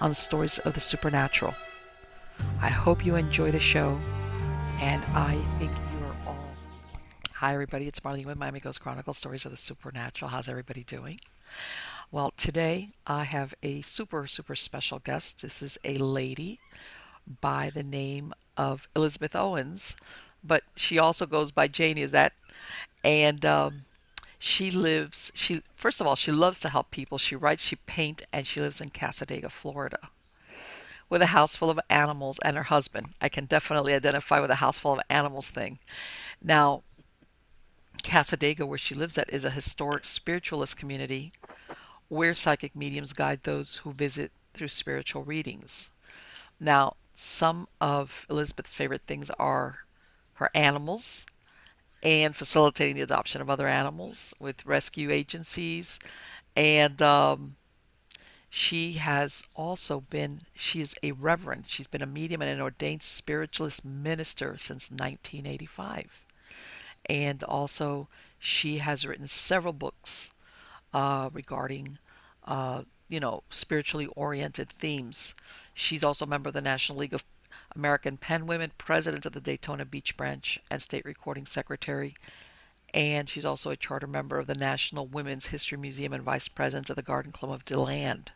on stories of the supernatural. I hope you enjoy the show, and I think you are all. Hi, everybody. It's Marlene with Miami Ghost Chronicles Stories of the Supernatural. How's everybody doing? Well, today I have a super, super special guest. This is a lady by the name of Elizabeth Owens, but she also goes by Janie. Is that? And um, she lives she first of all she loves to help people. She writes she paints and she lives in cassadaga florida with a house full of animals and her husband. I can definitely identify with a house full of animals thing. Now cassadaga where she lives at is a historic spiritualist community where psychic mediums guide those who visit through spiritual readings. Now some of elizabeth's favorite things are her animals and facilitating the adoption of other animals with rescue agencies. And um, she has also been, she's a reverend. She's been a medium and an ordained spiritualist minister since 1985. And also, she has written several books uh, regarding, uh, you know, spiritually oriented themes. She's also a member of the National League of American Pen Women, president of the Daytona Beach branch, and state recording secretary. And she's also a charter member of the National Women's History Museum and vice president of the Garden Club of DeLand.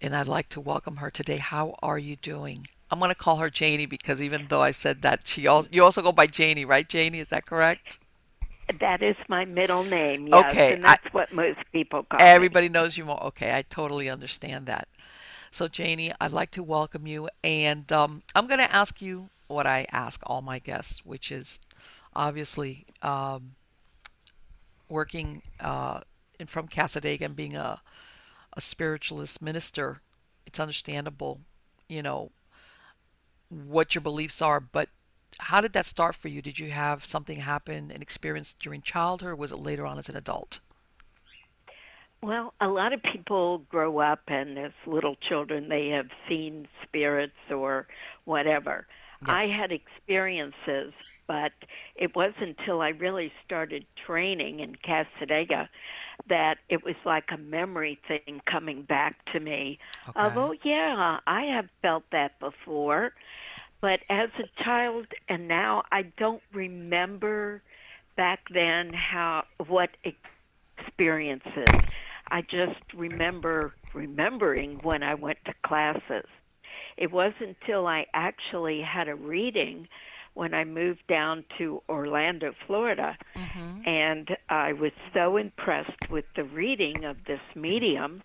And I'd like to welcome her today. How are you doing? I'm going to call her Janie because even though I said that, she also you also go by Janie, right? Janie, is that correct? That is my middle name. Yes, okay, and that's I, what most people call. Everybody me. knows you more. Okay, I totally understand that. So, Janie, I'd like to welcome you, and um, I'm going to ask you what I ask all my guests, which is obviously um, working uh, in, from Cassadaga and being a, a spiritualist minister. It's understandable, you know, what your beliefs are, but how did that start for you? Did you have something happen, an experience during childhood, or was it later on as an adult? Well, a lot of people grow up and as little children they have seen spirits or whatever. Yes. I had experiences, but it wasn't until I really started training in Cassadaga that it was like a memory thing coming back to me okay. of, oh, yeah, I have felt that before. But as a child and now, I don't remember back then how what experiences. I just remember remembering when I went to classes. It wasn't until I actually had a reading when I moved down to Orlando, Florida, mm-hmm. and I was so impressed with the reading of this medium,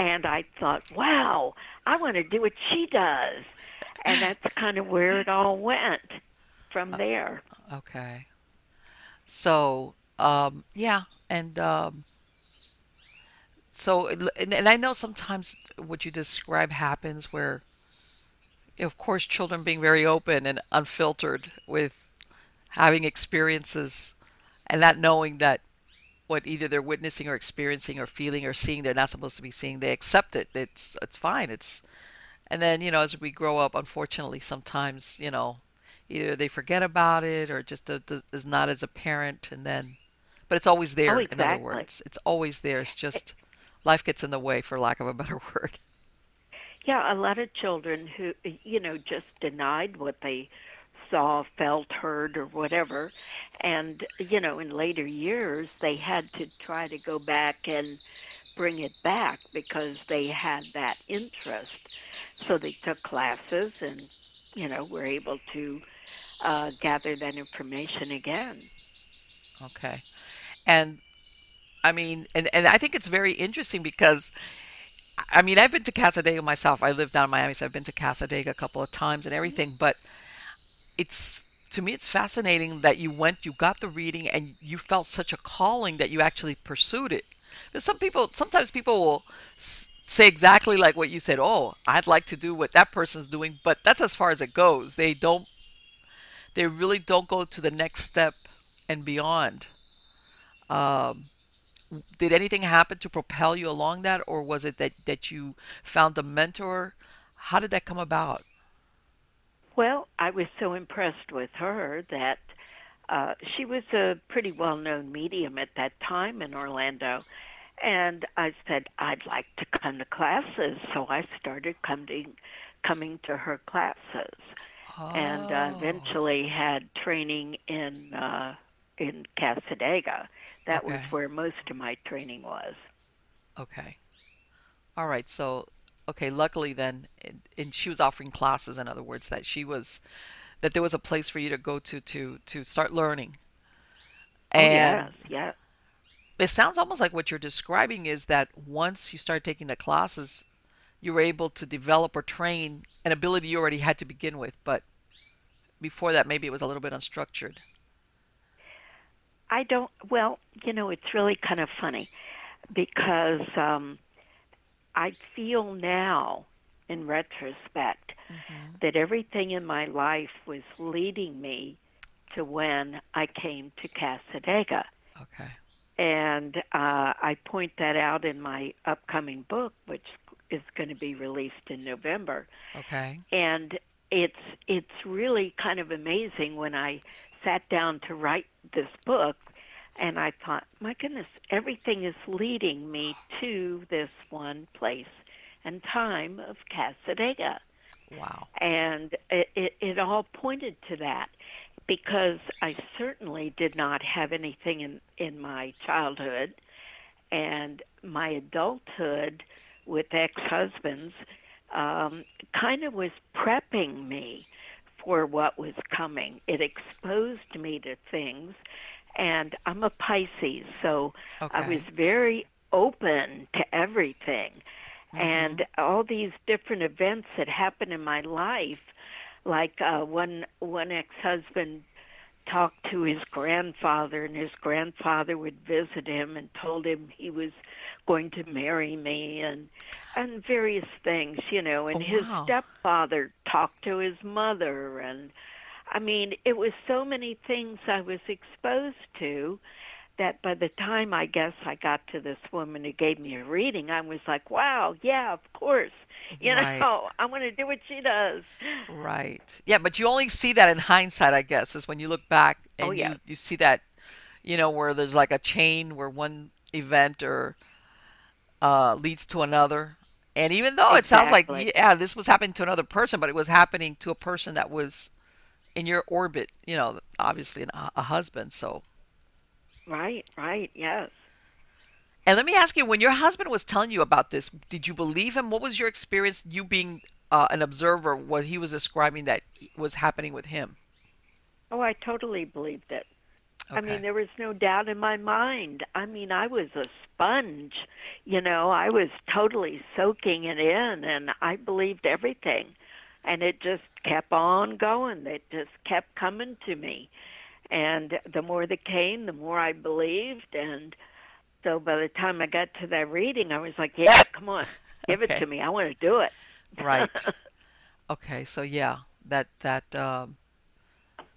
and I thought, wow, I want to do what she does. And that's kind of where it all went from uh, there. Okay. So, um, yeah, and um, so and I know sometimes what you describe happens where of course children being very open and unfiltered with having experiences and not knowing that what either they're witnessing or experiencing or feeling or seeing they're not supposed to be seeing. They accept it. It's it's fine. It's and then you know as we grow up unfortunately sometimes you know either they forget about it or just is not as apparent and then but it's always there oh, exactly. in other words. It's always there. It's just life gets in the way, for lack of a better word. Yeah, a lot of children who, you know, just denied what they saw, felt, heard, or whatever. And, you know, in later years, they had to try to go back and bring it back because they had that interest. So they took classes and, you know, were able to uh, gather that information again. Okay. And I mean, and, and I think it's very interesting because I mean, I've been to Cassadaga myself. I live down in Miami, so I've been to Cassadaga a couple of times and everything. But it's to me, it's fascinating that you went, you got the reading, and you felt such a calling that you actually pursued it. But some people, sometimes people will say exactly like what you said. Oh, I'd like to do what that person's doing, but that's as far as it goes. They don't, they really don't go to the next step and beyond. Um, did anything happen to propel you along that, or was it that that you found a mentor? How did that come about? Well, I was so impressed with her that uh, she was a pretty well known medium at that time in Orlando. And I said, I'd like to come to classes. So I started coming, coming to her classes. Oh. And uh, eventually had training in uh, in Cassadaga. That okay. was where most of my training was. Okay. All right. So okay, luckily then, and she was offering classes. In other words, that she was, that there was a place for you to go to to to start learning. Oh, and yeah, yeah. It sounds almost like what you're describing is that once you start taking the classes, you were able to develop or train an ability you already had to begin with, but before that, maybe it was a little bit unstructured. I don't. Well, you know, it's really kind of funny because um, I feel now, in retrospect, mm-hmm. that everything in my life was leading me to when I came to Cassadaga. Okay. And uh, I point that out in my upcoming book, which is going to be released in November. Okay. And it's it's really kind of amazing when I sat down to write this book and I thought, my goodness, everything is leading me to this one place and time of Cassadaga. Wow. And it, it, it all pointed to that because I certainly did not have anything in, in my childhood and my adulthood with ex husbands um, kind of was prepping me for what was coming. It exposed me to things and I'm a Pisces, so okay. I was very open to everything. Mm-hmm. And all these different events that happened in my life, like uh, one one ex husband talked to his grandfather, and his grandfather would visit him and told him he was going to marry me, and and various things, you know. And oh, his wow. stepfather talked to his mother, and I mean, it was so many things I was exposed to that by the time I guess I got to this woman who gave me a reading, I was like, wow, yeah, of course. You right. know, I want to do what she does. Right. Yeah, but you only see that in hindsight, I guess, is when you look back and oh, yeah. you, you see that, you know, where there's like a chain where one event or uh, leads to another. And even though exactly. it sounds like, yeah, this was happening to another person, but it was happening to a person that was in your orbit, you know, obviously a, a husband. So. Right. Right. Yes. And let me ask you, when your husband was telling you about this, did you believe him? What was your experience, you being uh, an observer, what he was describing that was happening with him? Oh, I totally believed it. Okay. I mean, there was no doubt in my mind. I mean, I was a sponge. You know, I was totally soaking it in, and I believed everything and it just kept on going. It just kept coming to me. And the more that came, the more I believed. And so by the time I got to that reading, I was like, yeah, come on, give okay. it to me. I want to do it. right. Okay. So, yeah, that, that, um,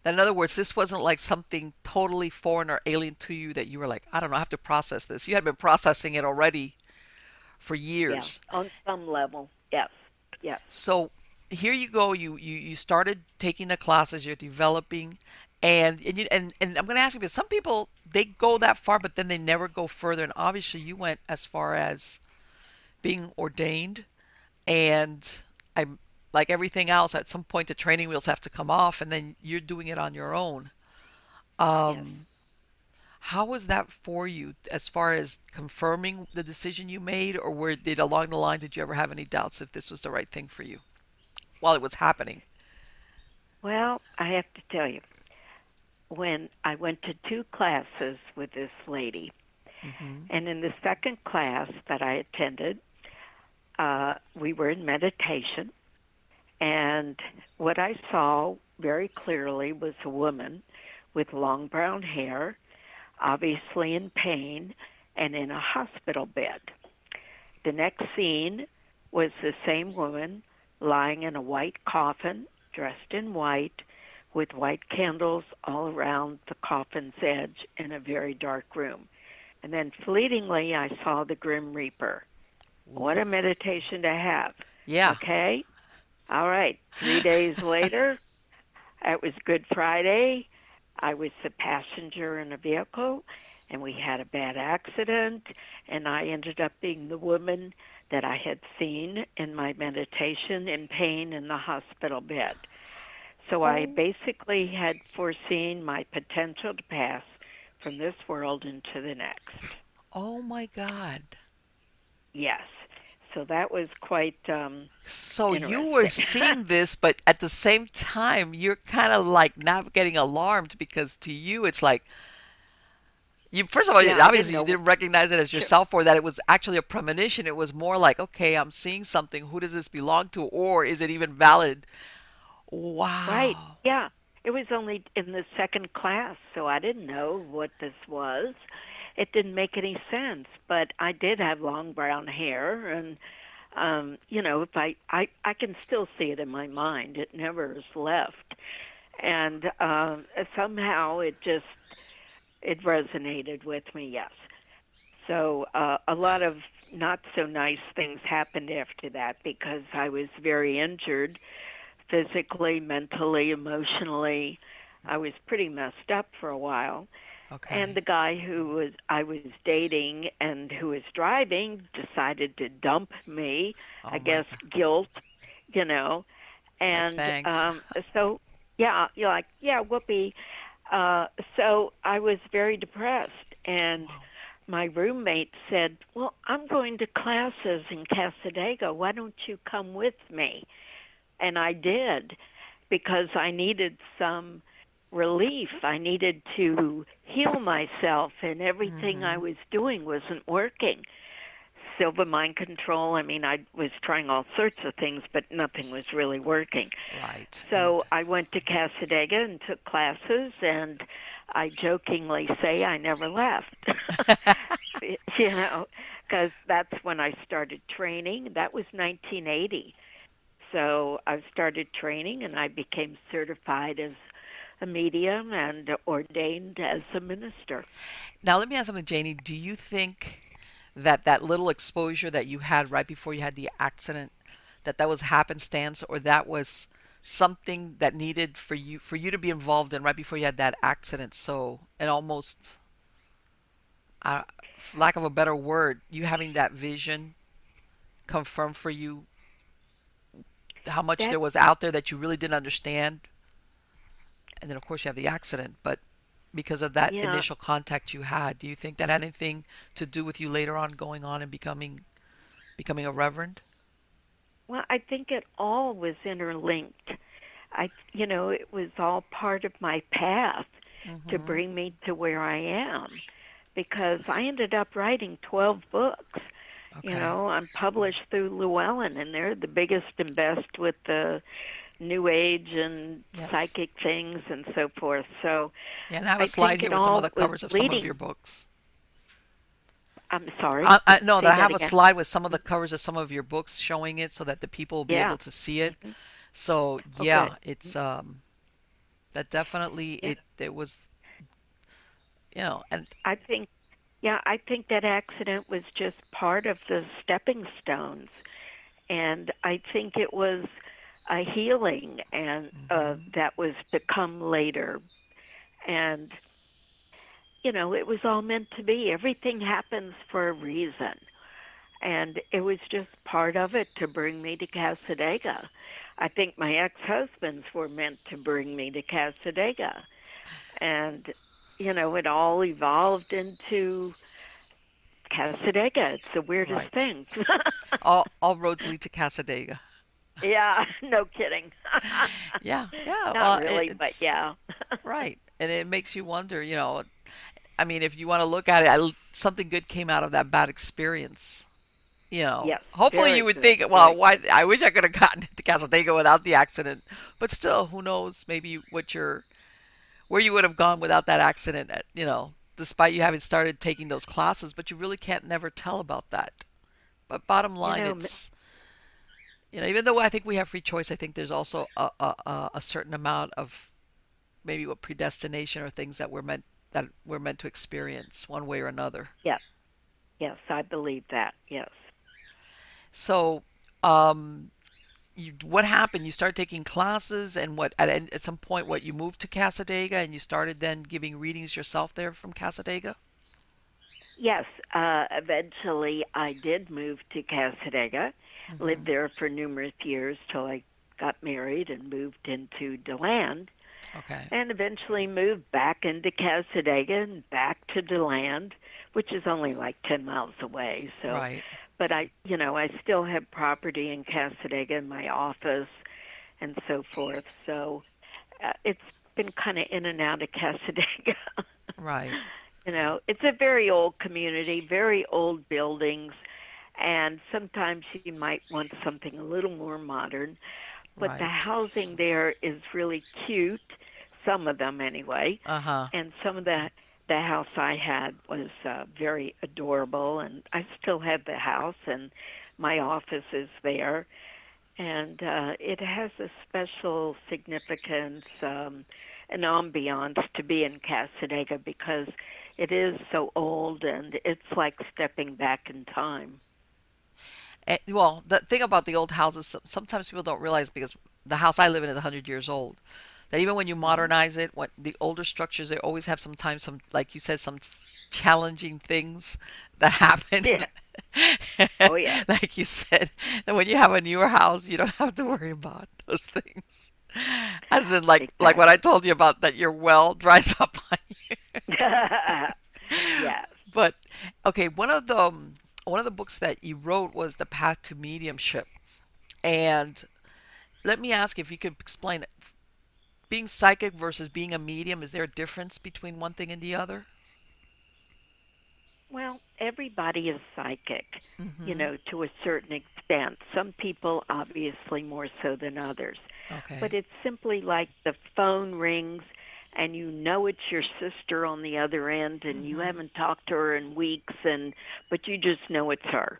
that in other words, this wasn't like something totally foreign or alien to you that you were like, I don't know, I have to process this. You had been processing it already for years. Yeah, on some level, yes, yes. So here you go. You you you started taking the classes. You're developing, and and you, and, and I'm going to ask you because some people they go that far, but then they never go further. And obviously, you went as far as being ordained, and I like everything else. At some point, the training wheels have to come off, and then you're doing it on your own. Um, How was that for you as far as confirming the decision you made, or were did along the line did you ever have any doubts if this was the right thing for you while it was happening? Well, I have to tell you, when I went to two classes with this lady, mm-hmm. and in the second class that I attended, uh, we were in meditation, and what I saw very clearly was a woman with long brown hair, obviously in pain, and in a hospital bed. The next scene was the same woman lying in a white coffin, dressed in white, with white candles all around the coffin's edge in a very dark room. And then fleetingly, I saw the Grim Reaper. What a meditation to have. Yeah. Okay. All right. Three days later, it was Good Friday. I was the passenger in a vehicle, and we had a bad accident, and I ended up being the woman that I had seen in my meditation in pain in the hospital bed. So I oh. basically had foreseen my potential to pass from this world into the next. Oh my God. Yes. So that was quite. Um, so you were seeing this, but at the same time, you're kind of like not getting alarmed because to you, it's like. You first of all, yeah, obviously didn't you didn't recognize it as yourself, or that it was actually a premonition. It was more like, okay, I'm seeing something. Who does this belong to, or is it even valid? Wow. Right. Yeah. It was only in the second class, so I didn't know what this was it didn't make any sense. But I did have long brown hair, and um, you know, if I, I I can still see it in my mind. It never has left, and um, somehow it just it resonated with me. Yes. So uh, a lot of not so nice things happened after that because I was very injured physically, mentally, emotionally. I was pretty messed up for a while. Okay. And the guy who was I was dating and who was driving decided to dump me. Oh I guess God. guilt, you know. And um so yeah, you're like, yeah, whoopee. Uh so I was very depressed and my roommate said, "Well, I'm going to classes in Cassadaga. Why don't you come with me?" And I did because I needed some relief. I needed to heal myself, and everything mm-hmm. I was doing wasn't working. Silva mind control. I mean, I was trying all sorts of things, but nothing was really working. Right. So I went to Cassadaga and took classes, and I jokingly say I never left. you know, because that's when I started training. That was 1980. So I started training, and I became certified as a medium and ordained as a minister. Now, let me ask something, Janie. Do you think that that little exposure that you had right before you had the accident, that that was happenstance, or that was something that needed for you for you to be involved in right before you had that accident? So, and almost, uh, lack of a better word, you having that vision confirmed for you how much that, there was out there that you really didn't understand and then of course you have the accident but because of that yeah. initial contact you had do you think that had anything to do with you later on going on and becoming becoming a reverend well i think it all was interlinked i you know it was all part of my path mm-hmm. to bring me to where i am because i ended up writing 12 books okay. you know i'm published through llewellyn and they're the biggest and best with the new age and yes. psychic things and so forth. So yeah, and I have a slide here with some of the covers of leading. some of your books. I'm sorry. I, I no, that I have a slide with some of the covers of some of your books showing it, so that the people will be yeah. able to see it. Mm-hmm. So yeah, okay. it's um, that definitely yeah. it it was, you know, and I think, yeah, I think that accident was just part of the stepping stones, and I think it was a healing and uh, mm-hmm. that was to come later and you know it was all meant to be everything happens for a reason and it was just part of it to bring me to Cassadaga. I think my ex-husbands were meant to bring me to Cassadaga. And you know, it all evolved into Cassadaga. It's the weirdest Right. thing. all all roads lead to Cassadaga. Yeah, no kidding. Yeah, yeah. Not well, it- really, but yeah. Right. And it makes you wonder, you know, I mean, if you want to look at it, I, something good came out of that bad experience. You know, Yes, hopefully you would good, think, well, why? I wish I could have gotten to Cassadaga without the accident. But still, who knows? Maybe what your, where you would have gone without that accident. At, you know, despite you having started taking those classes, but you really can't never tell about that. But bottom line, know, m- it's, you know, even though I think we have free choice, I think there's also a, a, a, a certain amount of maybe what predestination or things that we're meant that we're meant to experience one way or another. Yeah. Yes, I believe that. Yes. So, um, you, what happened? You started taking classes, and what at, at some point, what you moved to Cassadaga, and you started then giving readings yourself there from Cassadaga. Yes, uh, eventually I did move to Cassadaga, Mm-hmm. lived there for numerous years till I got married and moved into DeLand, Okay. and eventually moved back into Cassadaga and back to DeLand, which is only like 10 miles away. So, Right. but I, you know, I still have property in Cassadaga in my office and so forth. So, uh, it's been kind of in and out of Cassadaga. Right. You know, it's a very old community, very old buildings, and sometimes you might want something a little more modern. But the housing there is really cute, some of them anyway, Uh huh. and some of the the house I had was uh, very adorable, and I still have the house, and my office is there, and uh, it has a special significance, um, an ambiance to be in Cassadaga because it is so old, and it's like stepping back in time. Well, the thing about the old houses, sometimes people don't realize because the house I live in is 100 years old. That even when you modernize it, what the older structures, they always have sometimes some, like you said, some challenging things that happen. Yeah. Oh, yeah. like you said, and when you have a newer house, you don't have to worry about those things. As in, like, like what I told you about that your well dries up on you. yes. But okay, one of the um, one of the books that you wrote was The Path to Mediumship, and let me ask if you could explain it. Being psychic versus being a medium, is there a difference between one thing and the other? Well, everybody is psychic, Mm-hmm. you know, to a certain extent. Some people, obviously, more so than others. Okay. But it's simply like the phone rings and you know it's your sister on the other end and you haven't talked to her in weeks and but you just know it's her.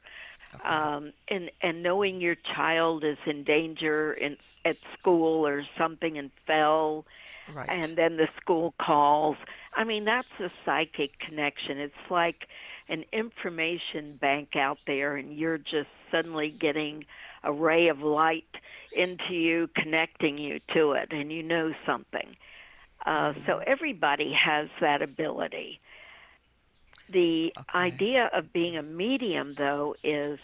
Um, and and knowing your child is in danger in at school or something and fell right. and then the school calls. I mean, that's a psychic connection. It's like an information bank out there, and you're just suddenly getting a ray of light into you, connecting you to it, and you know something. Uh, so everybody has that ability. The Okay. idea of being a medium, though, is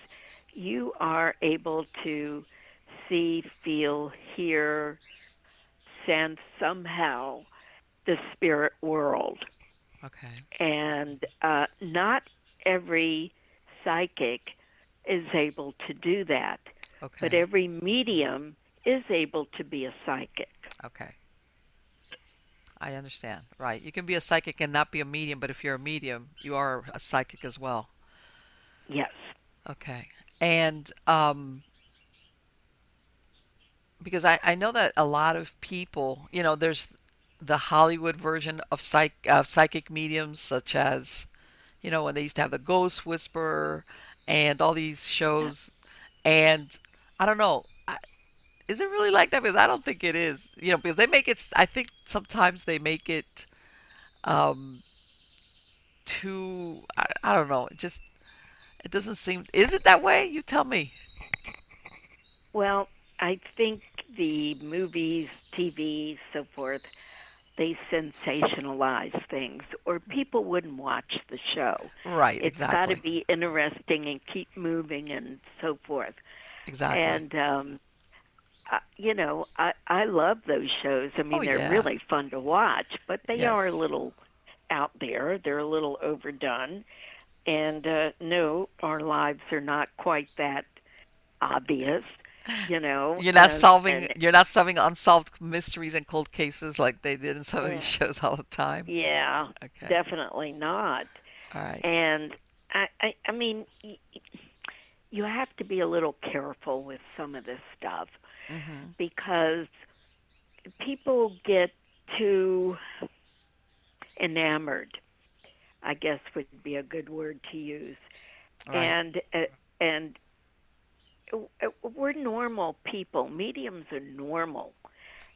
you are able to see, feel, hear, sense somehow the spirit world. okay. And uh, not every psychic is able to do that, Okay. but every medium is able to be a psychic. okay. I understand. Right. You can be a psychic and not be a medium, but if you're a medium, you are a psychic as well. Yes. Okay. And um because I, I know that a lot of people, you know, there's the Hollywood version of psych of psychic mediums such as, you know, when they used to have the Ghost Whisperer and all these shows and I don't know, I, is it really like that? Because I don't think it is. You know, because they make it I think sometimes they make it um too I, I don't know, it just it doesn't seem. Is it that way? You tell me. Well, I think the movies, TV, so forth, they sensationalize things, or people wouldn't watch the show. Right. Exactly. It's got to be interesting and keep moving and so forth. exactly. And um, you know, I I love those shows. I mean, Oh, they're yeah. really fun to watch, but they are a little out there. They're a little overdone. And uh, no, our lives are not quite that obvious. You know, you're not and, solving. and, you're not solving unsolved mysteries and cold cases like they did in some of these shows all the time. Yeah, okay. definitely not. All right. And I, I, I mean, you have to be a little careful with some of this stuff mm-hmm. because people get too enamored. I guess would be a good word to use, right. and uh, and uh, we're normal people. Mediums are normal.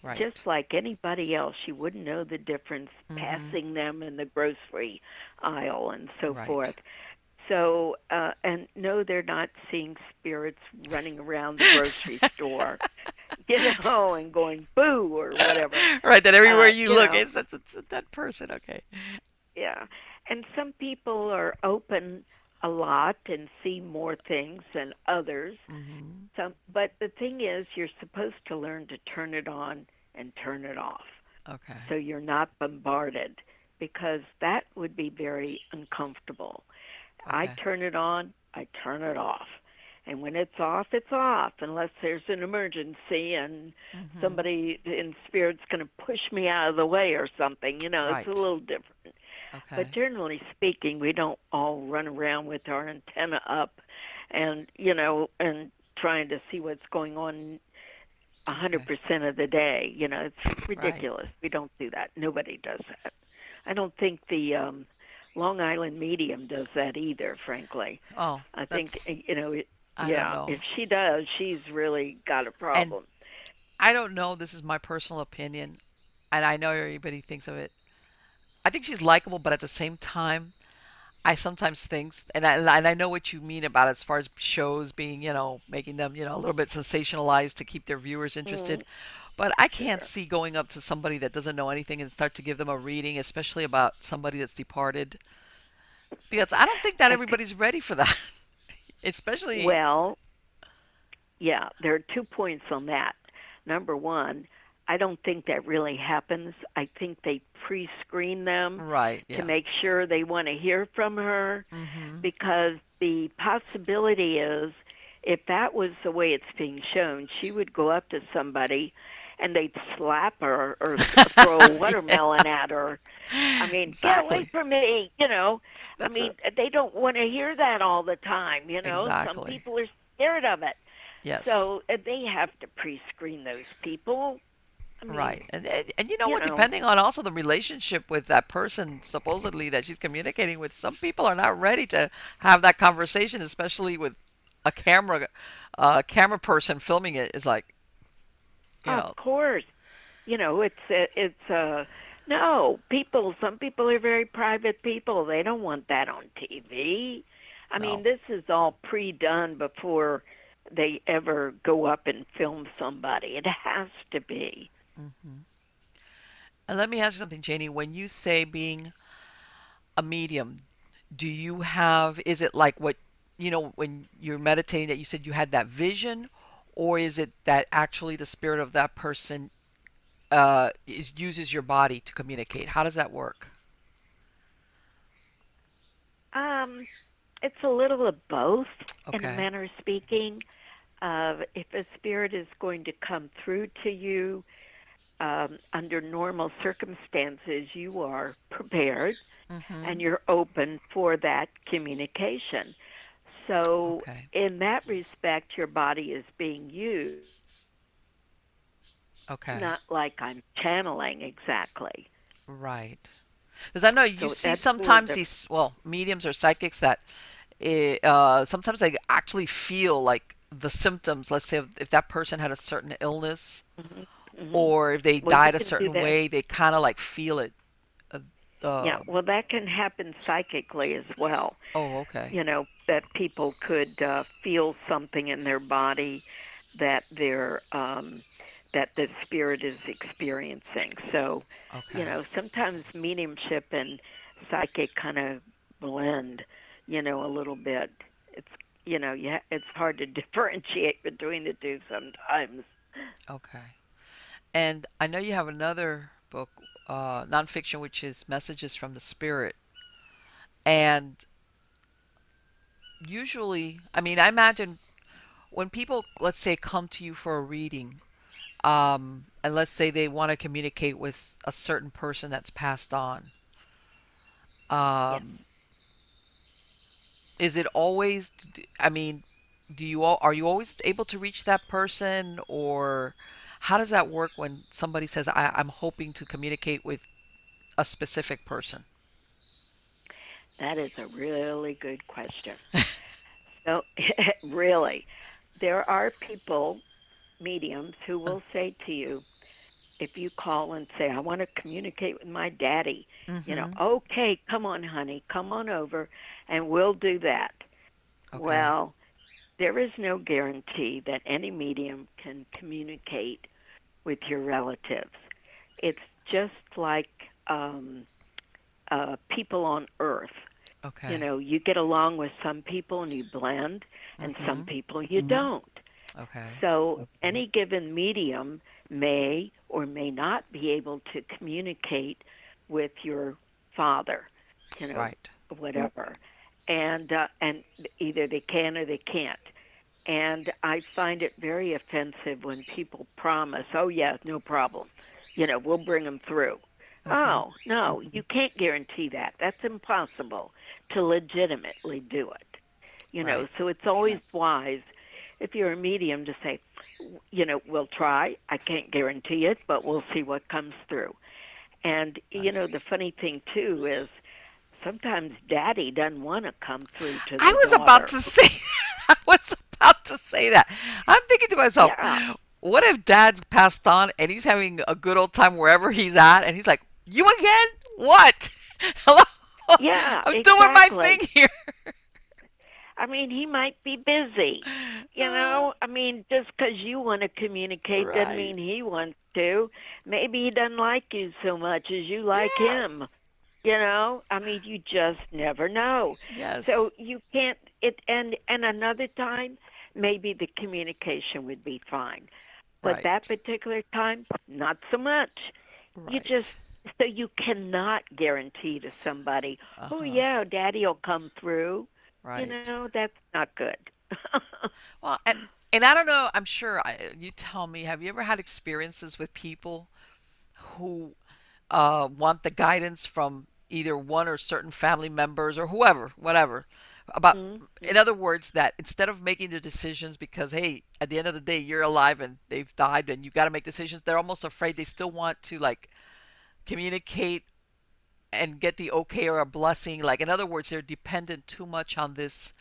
Right. Just like anybody else, you wouldn't know the difference mm-hmm. passing them in the grocery aisle and so right. forth. So, uh, and no, they're not seeing spirits running around the grocery store, you know, and going boo or whatever. Right, that everywhere uh, you, you, look, know, it's, it's, it's that person. Okay. Yeah, and some people are open a lot and see more things than others. Mm-hmm. Some, but the thing is, you're supposed to learn to turn it on and turn it off. Okay. So you're not bombarded because that would be very uncomfortable. Okay. I turn it on, I turn it off. And when it's off, it's off, unless there's an emergency and mm-hmm. somebody in spirit's going to push me out of the way or something. You know, right. it's a little different. Okay. But generally speaking, we don't all run around with our antenna up and, you know, and trying to see what's going on a 100% okay. of the day. You know, it's ridiculous. Right. We don't do that. Nobody does that. I don't think the um Long Island medium does that either, frankly. Oh, I think you know. It, I yeah, know. if she does, she's really got a problem. And I don't know. This is my personal opinion, and I know everybody thinks of it. I think she's likable, but at the same time, I sometimes think, and I, and I know what you mean about it, as far as shows being, you know, making them, you know, a little bit sensationalized to keep their viewers interested. Mm-hmm. But I can't Sure. see going up to somebody that doesn't know anything and start to give them a reading, especially about somebody that's departed, because I don't think that everybody's ready for that. especially Well, yeah, there are two points on that. Number one, I don't think that really happens. I think they pre screen them right. to make sure they want to hear from her hmm because the possibility is if that was the way it's being shown, she would go up to somebody and they'd slap her or throw a watermelon at her. I mean, Exactly. get away from me, you know. That's I mean, they don't want to hear that all the time, you know. Some people are scared of it. Yes. So uh, they have to pre-screen those people. I mean, Right. And, and and you know you what? know. Depending on also the relationship with that person, supposedly that she's communicating with, some people are not ready to have that conversation, especially with a camera, uh, camera person filming it. Is like, know, Of course, you know it's it's uh no people. Some people are very private people. They don't want that on TV. I No. mean, this is all pre-done before they ever go up and film somebody. It has to be. And let me ask you something, Janie. When you say being a medium, do you have, is it like what, you know, when you're meditating that you said you had that vision, or is it that actually the spirit of that person uh, is, uses your body to communicate? How does that work? Um, it's a little of both, in a manner of speaking. Uh, if a spirit is going to come through to you um, under normal circumstances, you are prepared Mm-hmm. and you're open for that communication. So, Okay. in that respect, your body is being used, Okay. not like I'm channeling exactly. Right. Because I know you So see sometimes these, well, mediums or psychics that eh, uh, sometimes they actually feel like the symptoms. Let's say if, if that person had a certain illness or if they Mm-hmm. Well, died a certain way, they kind of like feel it. Uh, yeah, well, that can happen psychically as well. Oh, okay. you know that people could uh, feel something in their body that they're um, that the spirit is experiencing. So Okay. you know sometimes mediumship and psychic kind of blend. You know a little bit. It's you know yeah it's hard to differentiate between the two sometimes. Okay. And I know you have another book uh, nonfiction, which is Messages from the Spirit. And usually, I mean, I imagine when people, let's say, come to you for a reading, um, and let's say they want to communicate with a certain person that's passed on, um, is it always, I mean, do you all, are you always able to reach that person, or how does that work when somebody says, I, I'm hoping to communicate with a specific person? That is a really good question. So, really, there are people, mediums, who will say to you, if you call and say, I want to communicate with my daddy, you know, Mm-hmm. okay, come on, honey, come on over, and we'll do that. Okay. Well, there is no guarantee that any medium can communicate with your relatives. It's just like um, uh, people on Earth. Okay. You know, you get along with some people and you blend, and some Mm-hmm. people you don't. Okay. So, any given medium may or may not be able to communicate with your father, you know, Right. whatever. And uh, and either they can or they can't. And I find it very offensive when people promise, "Oh yeah, no problem. You know, we'll bring them through." Mm-hmm. Oh, no, you can't guarantee that. That's impossible to legitimately do it. You know, Right. so it's always wise if you're a medium to say, you know, we'll try. I can't guarantee it, but we'll see what comes through. And you know, the funny thing too is sometimes daddy doesn't want to come through to the I was about to say, I was about to say that. I'm thinking to myself, Yeah. what if dad's passed on and he's having a good old time wherever he's at and he's like, you again? What? Hello? Yeah, I'm doing my exactly. thing here. I mean, he might be busy. You know, uh. I mean, just because you want to communicate doesn't mean he wants to. Maybe he doesn't like you so much as you like him. You know, I mean, you just never know. Yes. So you can't. It and and another time, maybe the communication would be fine, but Right. that particular time, not so much. Right. You just so you cannot guarantee to somebody, oh Uh-huh. yeah, daddy will come through. Right. You know, that's not good. Well, and and I don't know. I'm sure. I, you tell me. Have you ever had experiences with people who uh, want the guidance from either one or certain family members or whoever, whatever, about? In other words, that instead of making the decisions because hey, at the end of the day, you're alive and they've died and you've got to make decisions. They're almost afraid. They still want to like communicate and get the okay or a blessing. Like in other words, they're dependent too much on this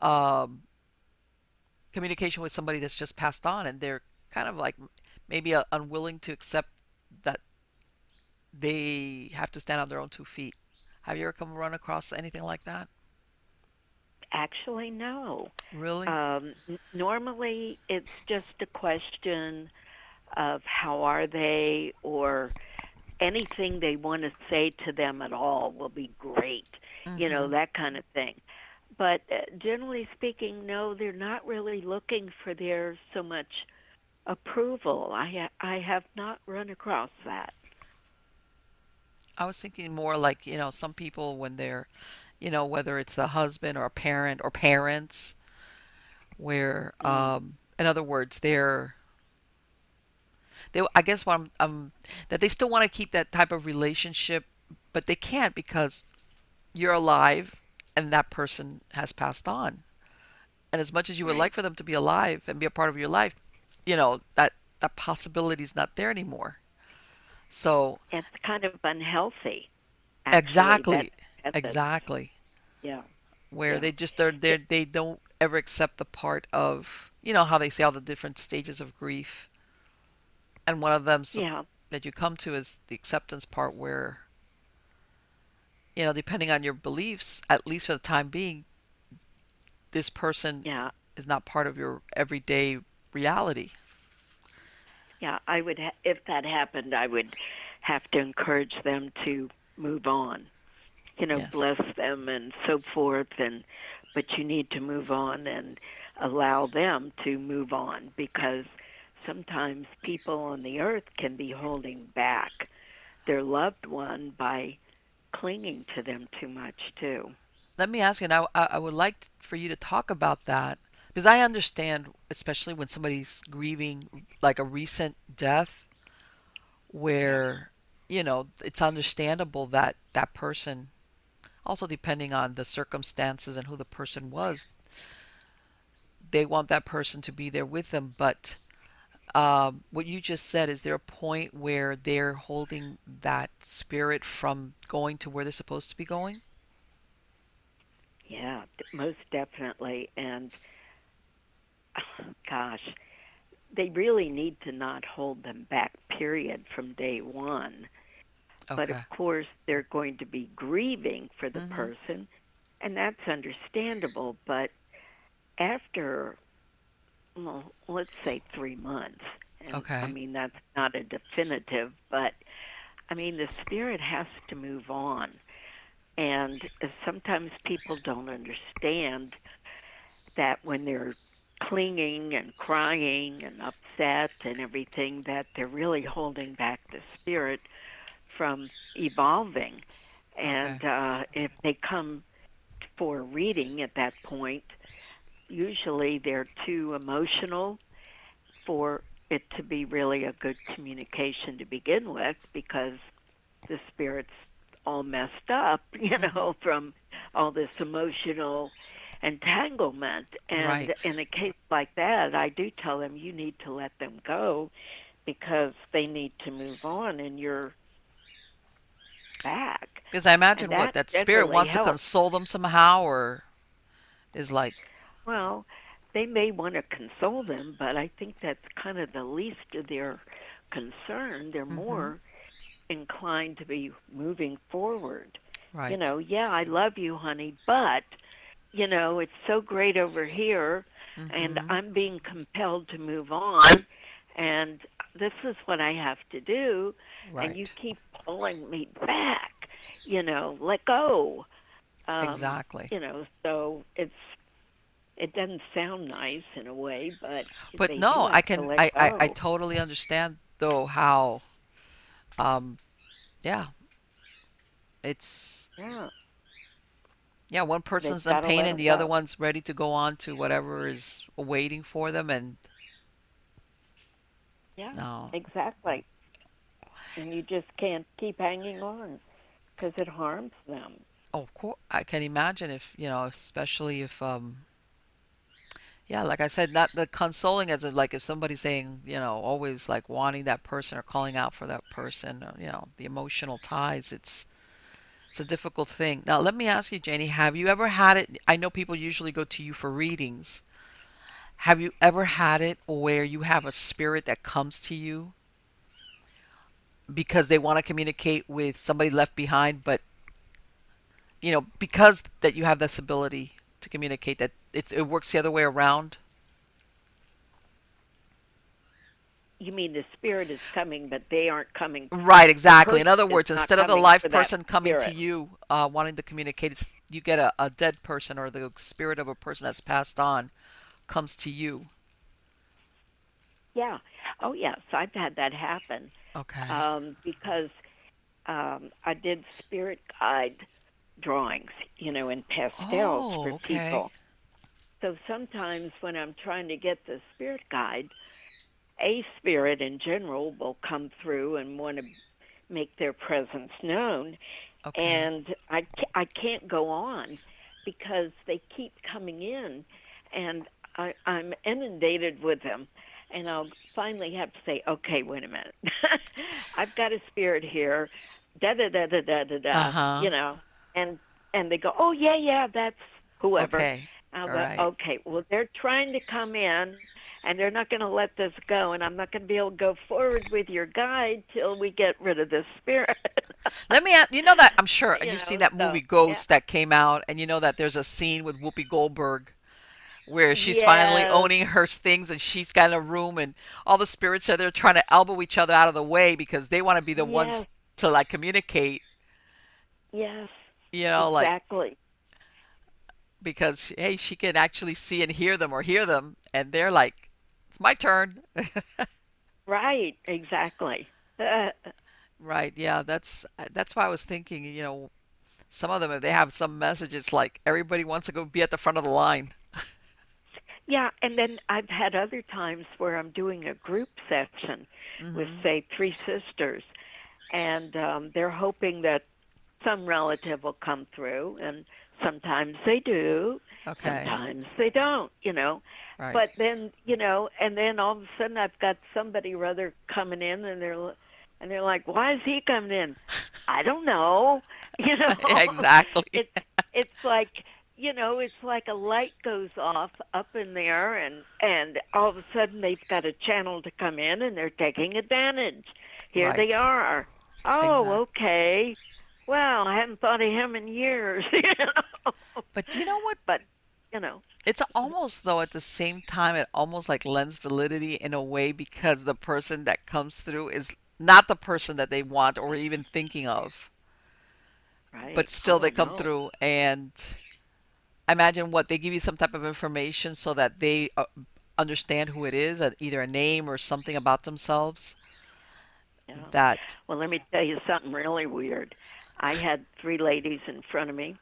um, communication with somebody that's just passed on, and they're kind of like maybe uh, unwilling to accept they have to stand on their own two feet. Have you ever come run across anything like that? Actually, no. Really? Um, n- normally, it's just a question of how are they or anything they want to say to them at all will be great. You know, hmm that kind of thing. But uh, generally speaking, no, they're not really looking for their so much approval. I ha- I have not run across that. I was thinking more like, you know, some people when they're, you know, whether it's the husband or a parent or parents, where, Mm. um, in other words, they're they I guess what I'm, um that they still want to keep that type of relationship, but they can't because you're alive and that person has passed on. And as much as you would Right. like for them to be alive and be a part of your life, you know, that that possibility is not there anymore. So, It's kind of unhealthy, actually. That exactly, exactly, Yeah, where yeah. they just they're, they they don't ever accept the part of, you know, how they say all the different stages of grief. And one of them Yeah, that you come to is the acceptance part where, you know, depending on your beliefs, at least for the time being, this person yeah, is not part of your everyday reality. Yeah. I would, ha- if that happened, I would have to encourage them to move on. You know, Yes. bless them and so forth, and but you need to move on and allow them to move on because sometimes people on the earth can be holding back their loved one by clinging to them too much too. Let me ask you, now. I, I would like for you to talk about that because I understand, especially when somebody's grieving like a recent death, where you know it's understandable that that person, also depending on the circumstances and who the person was, they want that person to be there with them. But um, what you just said, is there a point where they're holding that spirit from going to where they're supposed to be going? Yeah, most definitely. And gosh, they really need to not hold them back, period, from day one. Okay. But of course, they're going to be grieving for the mm-hmm. person, and that's understandable. But after well, let's say three months. And, okay. I mean, that's not a definitive, but I mean, the spirit has to move on. And sometimes people don't understand that when they're clinging and crying and upset and everything, that they're really holding back the spirit from evolving. And okay. uh, if they come for reading at that point, usually they're too emotional for it to be really a good communication to begin with because the spirit's all messed up, you mm-hmm. know, from all this emotional entanglement. And right. in a case like that, I do tell them you need to let them go because they need to move on and you're back. Because I imagine that what that spirit wants helps. to console them somehow or is like well, they may want to console them, but I think that's kind of the least of their concern. They're mm-hmm. more inclined to be moving forward. Right. You know, yeah, I love you, honey, but you know, it's so great over here mm-hmm. and I'm being compelled to move on and this is what I have to do right. and you keep pulling me back. You know, let go. Um, exactly. You know, so it's it doesn't sound nice in a way, but but no, I can I, I, I totally understand though how, um, yeah, it's yeah. Yeah, one person's in pain and the go. other one's ready to go on to whatever is waiting for them, and yeah, no, exactly. And you just can't keep hanging on because it harms them. Oh, of course, I can imagine if you know, especially if um, yeah, like I said, not the consoling as in like if somebody's saying, you know, always like wanting that person or calling out for that person, or, you know, the emotional ties. It's it's a difficult thing. Now, let me ask you, Janie, have you ever had it? I know people usually go to you for readings. Have you ever had it where you have a spirit that comes to you because they want to communicate with somebody left behind, but you know, because that you have this ability to communicate that it's, it works the other way around? You mean the spirit is coming, but they aren't coming. Right, exactly. In other words, instead of the live person coming spirit. to you, uh, wanting to communicate, you get a, a dead person or the spirit of a person that's passed on comes to you. Yeah. Oh, yes. I've had that happen. Okay. Um, because um, I did spirit guide drawings, you know, in pastels oh, for okay. people. So sometimes when I'm trying to get the spirit guide, a spirit in general will come through and want to make their presence known. Okay. And I, I can't go on because they keep coming in and I, I'm inundated with them. And I'll finally have to say, okay, wait a minute. I've got a spirit here. Da da da da da da da. Uh-huh. You know, and and they go, "Oh yeah, yeah, that's whoever." Okay. I'll go, right. "Okay, well they're trying to come in, and they're not going to let this go, and I'm not going to be able to go forward with your guide till we get rid of this spirit." Let me ask. You know that I'm sure you have know, seen that movie Ghost yeah. that came out, and you know that there's a scene with Whoopi Goldberg where she's yes. finally owning her things and she's got a room and all the spirits are there trying to elbow each other out of the way because they want to be the yes. ones to like communicate. Yes. You know, like exactly. like because hey, she can actually see and hear them or hear them, and they're like, "It's my turn." right. Exactly. right. Yeah, that's that's why I was thinking, you know, some of them if they have some messages like everybody wants to go be at the front of the line. Yeah, and then I've had other times where I'm doing a group session mm-hmm. with, say, three sisters, and um, they're hoping that some relative will come through, and sometimes they do, okay. sometimes they don't, you know. Right. But then, you know, and then all of a sudden I've got somebody rather coming in, and they're and they're like, "Why is he coming in?" I don't know. You know, exactly. it's it's like you know, it's like a light goes off up in there, and and all of a sudden they've got a channel to come in, and they're taking advantage. Here right. they are. Oh, exactly. okay. Well, I hadn't thought of him in years. You know? But you know what? But you know, it's almost though at the same time it almost like lends validity in a way because the person that comes through is not the person that they want or even thinking of. Right. But still oh, they come no. through and I imagine what they give you some type of information so that they uh, understand who it is, uh, either a name or something about themselves. Yeah. That Well, let me tell you something really weird. I had three ladies in front of me,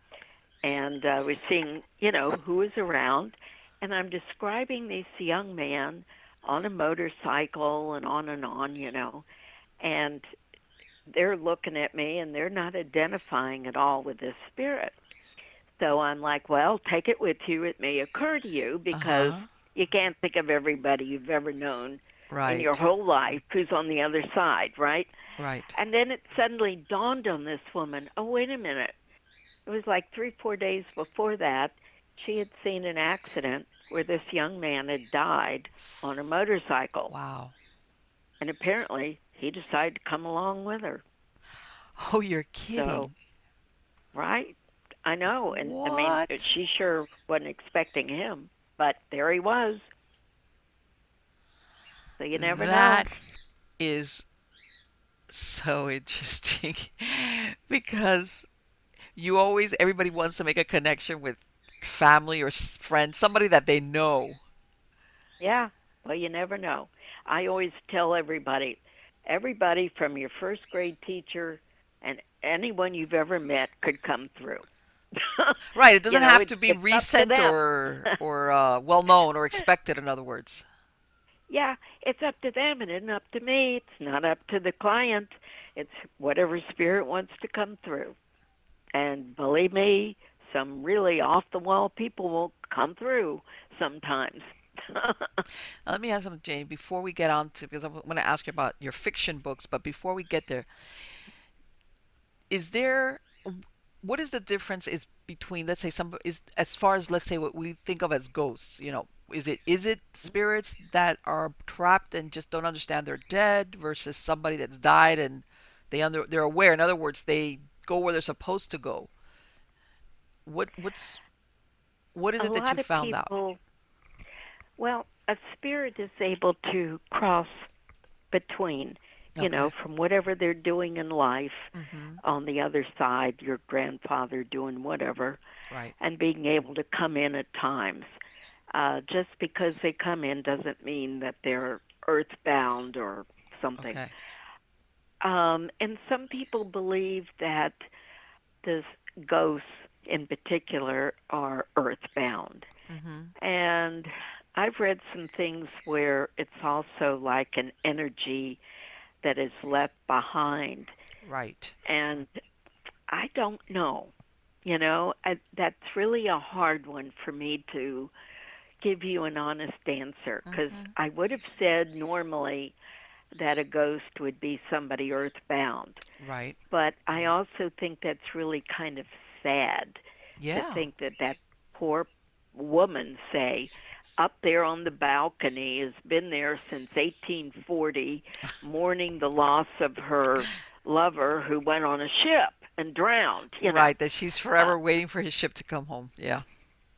and uh, was seeing, you know, who was around, and I'm describing this young man on a motorcycle and on and on, you know, and they're looking at me and they're not identifying at all with this spirit. So I'm like, well, take it with you. It may occur to you because Uh-huh. you can't think of everybody you've ever known right. in your whole life who's on the other side, right? right. And then it suddenly dawned on this woman, oh, wait a minute. It was like three, four days before that, she had seen an accident where this young man had died on a motorcycle. Wow. And apparently he decided to come along with her, Oh, you're kidding. So- right? I know. And I mean, she sure wasn't expecting him, but there he was. So you never That know. is so interesting because you always everybody wants to make a connection with family or friends, somebody that they know. Yeah. Well, you never know. I always tell everybody, everybody from your first grade teacher and anyone you've ever met could come through. Right, it doesn't know, have it- to be up to recent or or uh, well known or expected. In other words, yeah, it's up to them and it's up to me. It's not up to the client. It's whatever spirit wants to come through. And believe me, some really off the wall people will come through sometimes. Let me ask something, Jane. Before we get on to because I'm going to ask you about your fiction books, but before we get there, is there what is the difference is between let's say some is as far as let's say what we think of as ghosts you know is it is it spirits that are trapped and just don't understand they're dead versus somebody that's died and they under they're aware? In other words they go where they're supposed to go. What what's what is it that you found out? Well, a spirit is able to cross between, you know, from whatever they're doing in life hmm on the other side, your grandfather doing whatever, right. and being able to come in at times. Uh, just because they come in doesn't mean that they're earthbound or something. okay Um, and some people believe that the ghosts in particular are earthbound. Mm-hmm. And I've read some things where it's also like an energy that is left behind. right And I don't know. You know, I, that's really a hard one for me to give you an honest answer because Mhm. I would have said normally that a ghost would be somebody earthbound. right But I also think that's really kind of sad yeah to think that that poor woman, say, up there on the balcony, has been there since 1840, mourning the loss of her lover who went on a ship and drowned. You know? right that she's forever waiting for his ship to come home yeah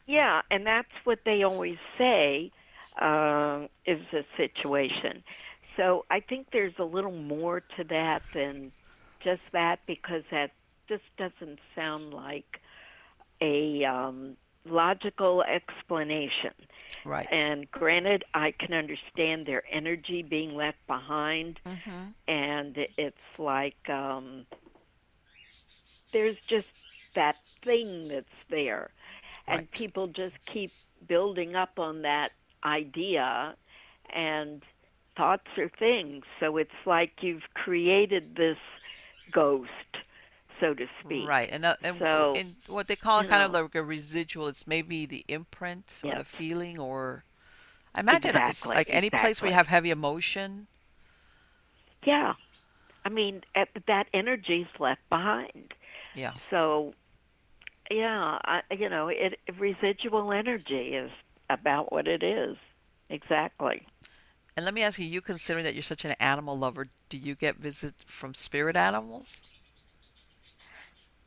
Yeah, and that's what they always say uh, is the situation. So I think there's a little more to that than just that because that just doesn't sound like a um, logical explanation. Right. And granted, I can understand their energy being left behind, Mhm. and it's like um, there's just that thing that's there, and Right. people just keep building up on that idea, and thoughts are things. So it's like you've created this ghost, so to speak. Right, and uh, and, So, and what they call kind of like a residual. It's maybe the imprint or the feeling, or I imagine it's like any place where you have heavy emotion. Yeah. I mean, at, that energy's left behind. Yeah. So, yeah, I, you know, it residual energy is about what it is. Exactly. And let me ask you: You considering that you're such an animal lover, do you get visits from spirit animals?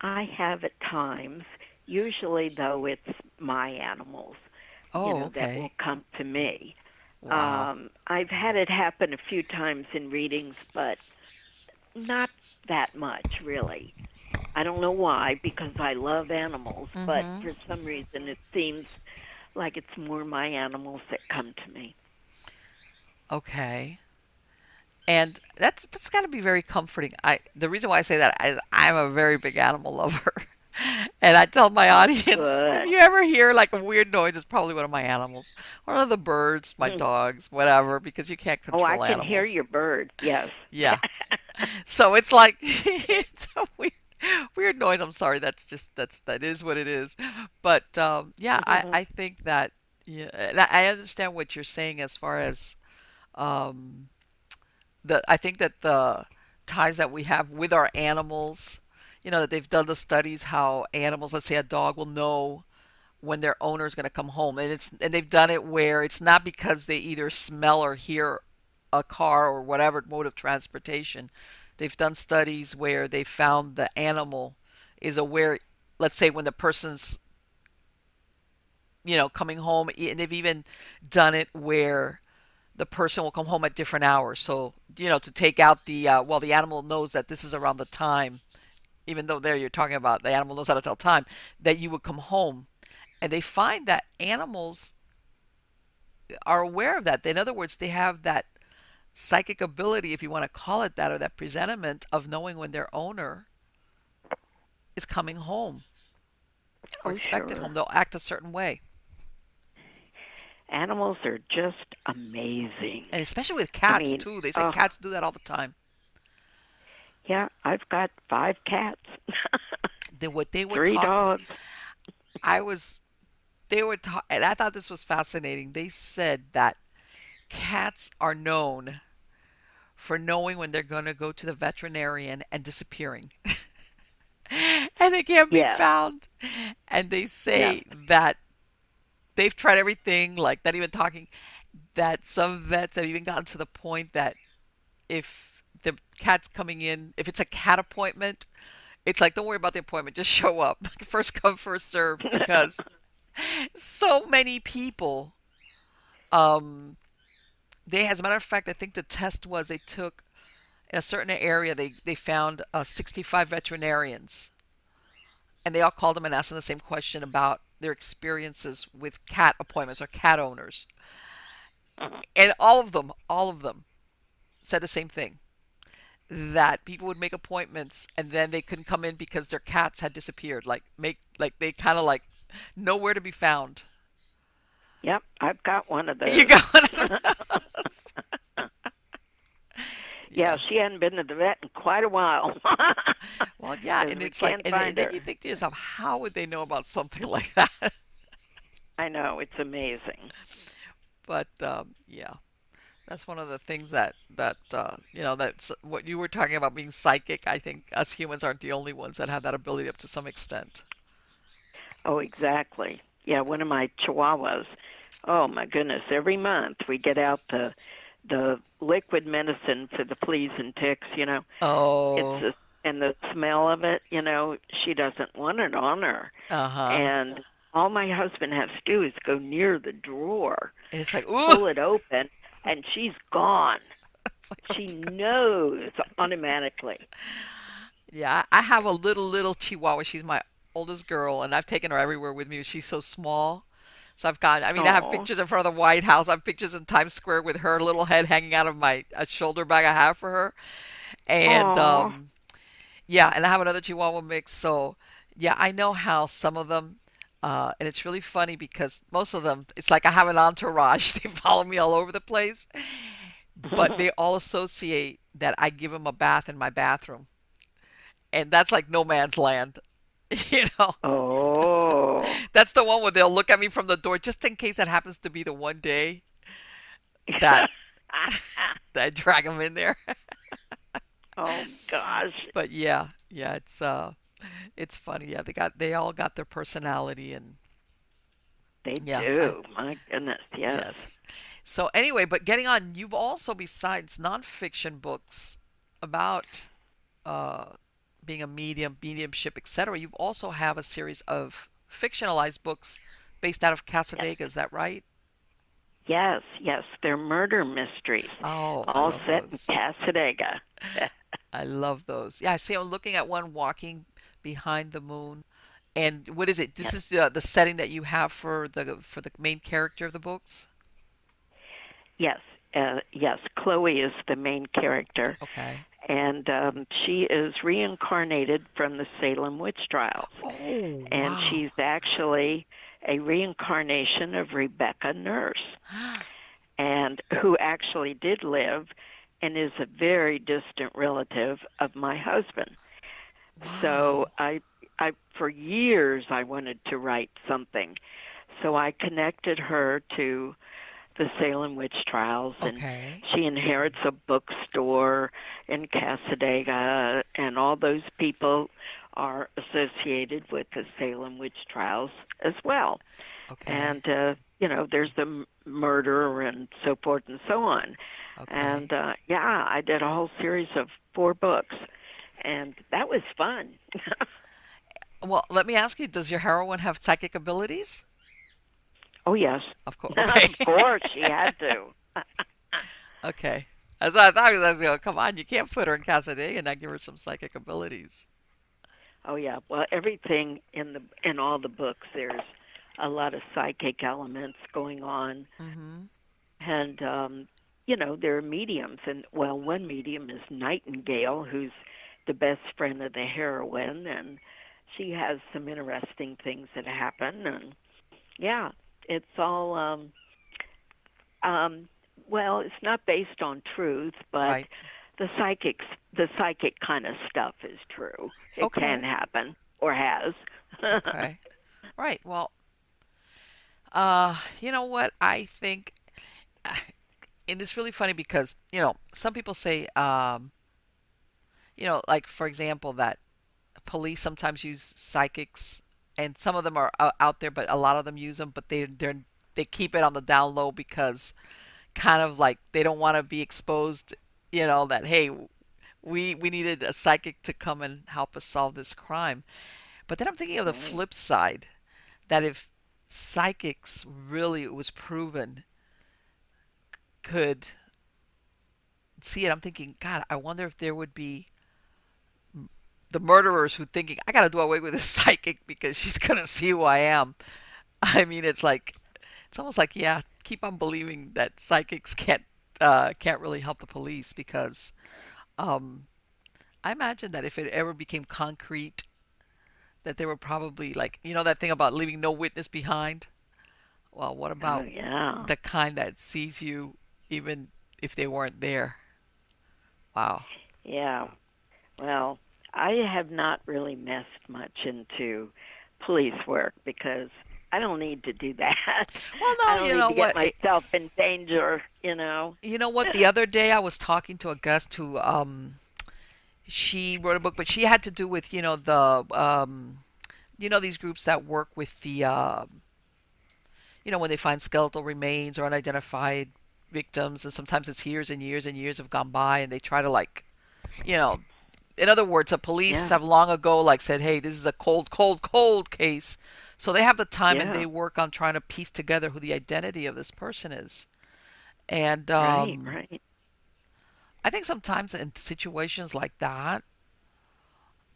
I have at times. Usually, though, it's my animals, you Oh, know, that will come to me. Wow. Um, I've had it happen a few times in readings, but not that much, really. I don't know why, because I love animals, but Mhm. for some reason it seems like it's more my animals that come to me. Okay. And that's that's got to be very comforting. I the reason why I say that is I'm a very big animal lover. And I tell my audience, if you ever hear like a weird noise, it's probably one of my animals. One of the birds, my dogs, whatever, because you can't control. Oh, I can hear your bird. Yes. Yeah. So it's like it's a weird, weird noise. I'm sorry. That's just that's that is what it is. But um, yeah, I I think that yeah, and I I understand what you're saying as far as um, the I think that the ties that we have with our animals, you know, that they've done the studies how animals, let's say a dog will know when their owner is going to come home, and it's and they've done it where it's not because they either smell or hear a car or whatever mode of transportation. They've done studies where they found the animal is aware, let's say when the person's you know coming home, and they've even done it where the person will come home at different hours. So, you know, to take out the, uh, well, the animal knows that this is around the time, even though there you're talking about the animal knows how to tell time, that you would come home. And they find that animals are aware of that. In other words, they have that psychic ability, if you want to call it that, or that presentiment of knowing when their owner is coming home or Oh, expected sure. home. They'll act a certain way. Animals are just amazing. And especially with I cats, mean, too. They say oh, cats do that all the time. yeah, I've got five cats, They, what they were three talking dogs. I was, they were, ta- and I thought this was fascinating. They said that cats are known for knowing when they're going to go to the veterinarian and disappearing. and they can't be Yes. found. And they Yeah. say that they've tried everything, like not even talking, that some vets have even gotten to the point that if the cat's coming in, if it's a cat appointment, it's like, don't worry about the appointment, just show up. First come, first serve, because so many people, um, they, as a matter of fact, I think the test was they took in a certain area, they, they found uh, 65 veterinarians, and they all called them and asked them the same question about their experiences with cat appointments or cat owners. And all of them, all of them said the same thing that people would make appointments and then they couldn't come in because their cats had disappeared like make like they kind of like nowhere to be found Yep, I've got one of those. you got one of those. Yeah, she hadn't been to the vet in quite a while. well yeah, and it's like and, and then you think to yourself how would they know about something like that I know it's amazing. but um, yeah that's one of the things that that uh, you know that's what you were talking about being psychic i think us humans aren't the only ones that have that ability up to some extent Oh, exactly. Yeah, one of my chihuahuas. Oh my goodness! Every month we get out the the liquid medicine for the fleas and ticks. You know, oh it's a, and the smell of it. You know, she doesn't want it on her, uh-huh and all my husband has to do is go near the drawer, and it's like pull it open, and she's gone. Like, oh, She knows automatically. Yeah, I have a little little Chihuahua. She's my oldest girl, and I've taken her everywhere with me. She's so small. So I've got, I mean, I have pictures in front of the White House. I have pictures in Times Square with her little head hanging out of my a shoulder bag I have for her. And um, yeah, and I have another Chihuahua mix. So yeah, I know how some of them, uh, and it's really funny because most of them, it's like I have an entourage. They follow me all over the place, but they all associate that I give them a bath in my bathroom, and that's like no man's land. you know. Oh. That's the one where they'll look at me from the door just in case that happens to be the one day that that I drag them in there. oh gosh. But yeah, yeah, it's uh it's funny. Yeah, they got they all got their personality and they yeah, do. I, My goodness, yes. yes. So anyway, but getting on, you've also besides nonfiction books about uh, being a medium, mediumship, etc. You also have a series of fictionalized books based out of Cassadaga. Yes. Is that right? Yes, yes, they're murder mysteries. Oh, all set those. in Cassadaga. I love those. Yeah, I see. I'm looking at one walking behind the moon, and what is it? This yes. is uh, the setting that you have for the for the main character of the books. Yes, uh, yes. Chloe is the main character. Okay and um, she is reincarnated from the Salem witch trials. Oh, and wow. she's actually a reincarnation of Rebecca Nurse, and who actually did live and is a very distant relative of my husband. Wow. So I, I for years I wanted to write something, so I connected her to the Salem witch trials, and okay. she inherits a bookstore in Cassadaga, and all those people are associated with the Salem witch trials as well. Okay. And uh, you know, there's the murder and so forth and so on. Okay. And uh, yeah, I did a whole series of four books, and that was fun. well, let me ask you: Does your heroine have psychic abilities? Oh yes, of course. Okay. of course, she had to. okay. As I thought, I was like, come on, you can't put her in Cassadaga and not give her some psychic abilities. Oh yeah, well everything in the in all the books there's a lot of psychic elements going on, mm-hmm. and um, you know there are mediums, and well one medium is Nightingale, who's the best friend of the heroine, and she has some interesting things that happen, and yeah, it's all um, um, well, it's not based on truth, but right. the psychics, the psychic kind of stuff is true. It okay. can happen or has. okay. Right. Well, uh, you know what? I think, and it's really funny because you know some people say, um, you know, like for example, that police sometimes use psychics and some of them are uh, out there, but a lot of them use them, but they they they keep it on the down low because kind of like they don't want to be exposed. You know that hey, we we needed a psychic to come and help us solve this crime. But then I'm thinking of the flip side, that if psychics really was proven could see it, I'm thinking, God, I wonder if there would be the murderers who thinking I got to do away with this psychic because she's gonna see who I am. I mean, it's like it's almost like yeah, keep on believing that psychics can't uh, can't really help the police because um, I imagine that if it ever became concrete, that they were probably like you know that thing about leaving no witness behind. Well, what about oh, yeah. the kind that sees you even if they weren't there? Wow. Yeah. Well, I have not really messed much into police work because I don't need to do that. Well, no, I don't you need know to what? Get myself in danger, you know. You know what? The other day I was talking to a guest who, um, she wrote a book, but she had to do with you know the, um, you know these groups that work with the, uh, you know when they find skeletal remains or unidentified victims, and sometimes it's years and years and years have gone by, and they try to like, you know, in other words, the police yeah. have long ago like said, "Hey, this is a cold, cold, cold case." So they have the time yeah. and they work on trying to piece together who the identity of this person is. And um, right, right. I think sometimes in situations like that,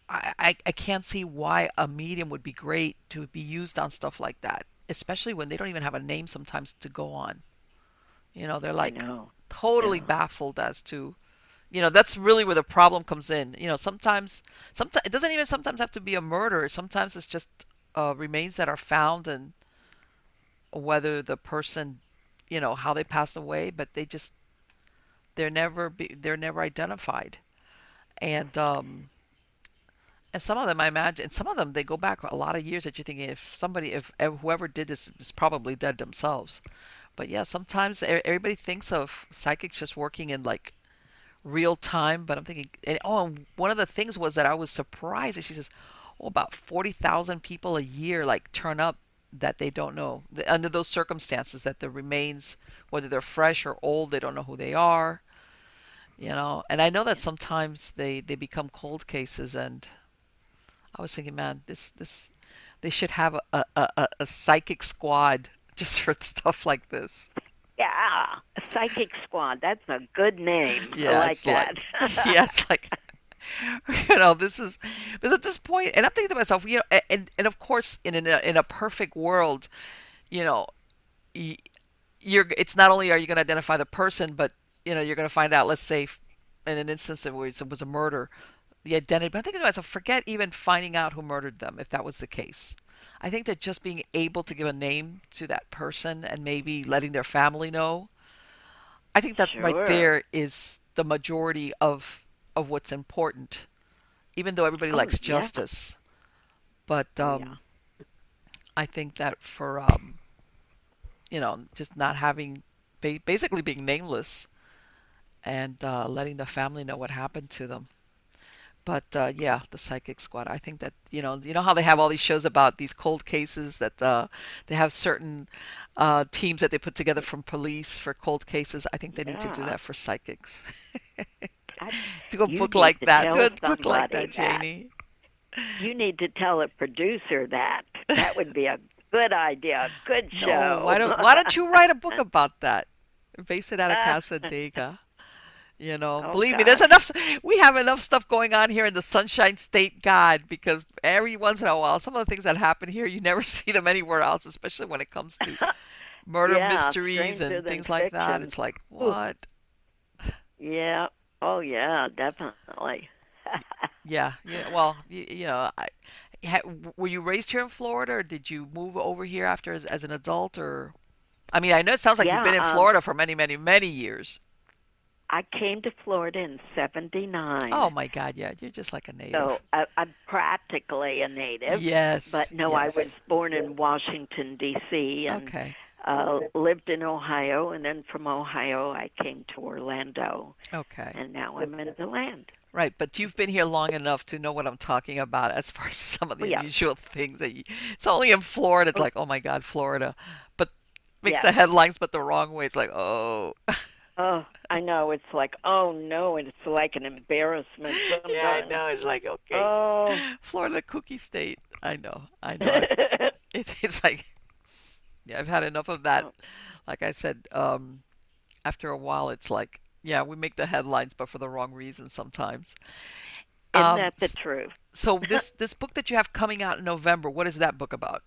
I, I, I can't see why a medium would be great to be used on stuff like that, especially when they don't even have a name sometimes to go on. You know, they're like totally yeah. baffled as to, you know, that's really where the problem comes in. You know, sometimes, sometimes it doesn't even sometimes have to be a murder. Sometimes it's just uh, remains that are found and whether the person, you know, how they passed away, but they just they're never be, they're never identified, and um, and some of them I imagine, some of them they go back a lot of years that you're thinking if somebody, if, if whoever did this is probably dead themselves. But yeah, sometimes everybody thinks of psychics just working in like real time, but I'm thinking, and, oh, and one of the things was that I was surprised. And she says, oh, about 40,000 people a year like turn up that they don't know under those circumstances that the remains, whether they're fresh or old, they don't know who they are. You know, and I know that sometimes they they become cold cases, and I was thinking, man, this this they should have a a, a, a psychic squad just for stuff like this. Yeah, psychic squad. That's a good name. Yeah, I like that. Like, yes, like you know, this is because at this point, and I'm thinking to myself, you know, and and of course, in a, uh, in a perfect world, you know, you're it's not only are you going to identify the person, but you know, you're going to find out. Let's say, in an instance where it was a murder, the identity. But I think to myself, forget even finding out who murdered them if that was the case. I think that just being able to give a name to that person and maybe letting their family know, I think that sure. right there is the majority of of what's important, even though everybody oh, likes yeah. justice. But um, yeah. I think that for um, you know just not having basically being nameless and uh, letting the family know what happened to them but uh, yeah, the Psychic Squad. I think that you know, you know how they have all these shows about these cold cases that uh, they have certain uh, teams that they put together from police for cold cases. I think they yeah. need to do that for psychics. do a book like that. Do a book like that, Janie. You need to tell a producer that. That would be a good idea. Good show. No, why don't Why don't you write a book about that? Base it out of Cassadaga. You know, oh, believe God. me, there's enough. We have enough stuff going on here in the Sunshine State, God, because every once in a while, some of the things that happen here, you never see them anywhere else, especially when it comes to murder yeah, mysteries and things like that. It's like, what? Yeah. Oh, yeah, definitely. yeah. Yeah. Well, you, you know, I, ha, were you raised here in Florida, or did you move over here after as, as an adult, or? I mean, I know it sounds like yeah, you've been in um, Florida for many, many, many years. I came to Florida in '79. Oh my God! Yeah, you're just like a native. So I, am practically a native. Yes. But no, yes. I was born in Washington D.C. and okay. uh, lived in Ohio, and then from Ohio I came to Orlando. Okay. And now I'm in the land. Right, but you've been here long enough to know what I'm talking about as far as some of the yeah. unusual things that you, it's only in Florida. It's like, oh my God, Florida, but makes yeah. the headlines, but the wrong way. It's like, oh. Oh, I know. It's like, oh no, and it's like an embarrassment. Sometimes. Yeah, I know. It's like, okay, oh. Florida cookie state. I know. I know. it, it's like, yeah, I've had enough of that. Oh. Like I said, um, after a while, it's like, yeah, we make the headlines, but for the wrong reasons sometimes. Isn't um, that the truth? so this this book that you have coming out in November, what is that book about?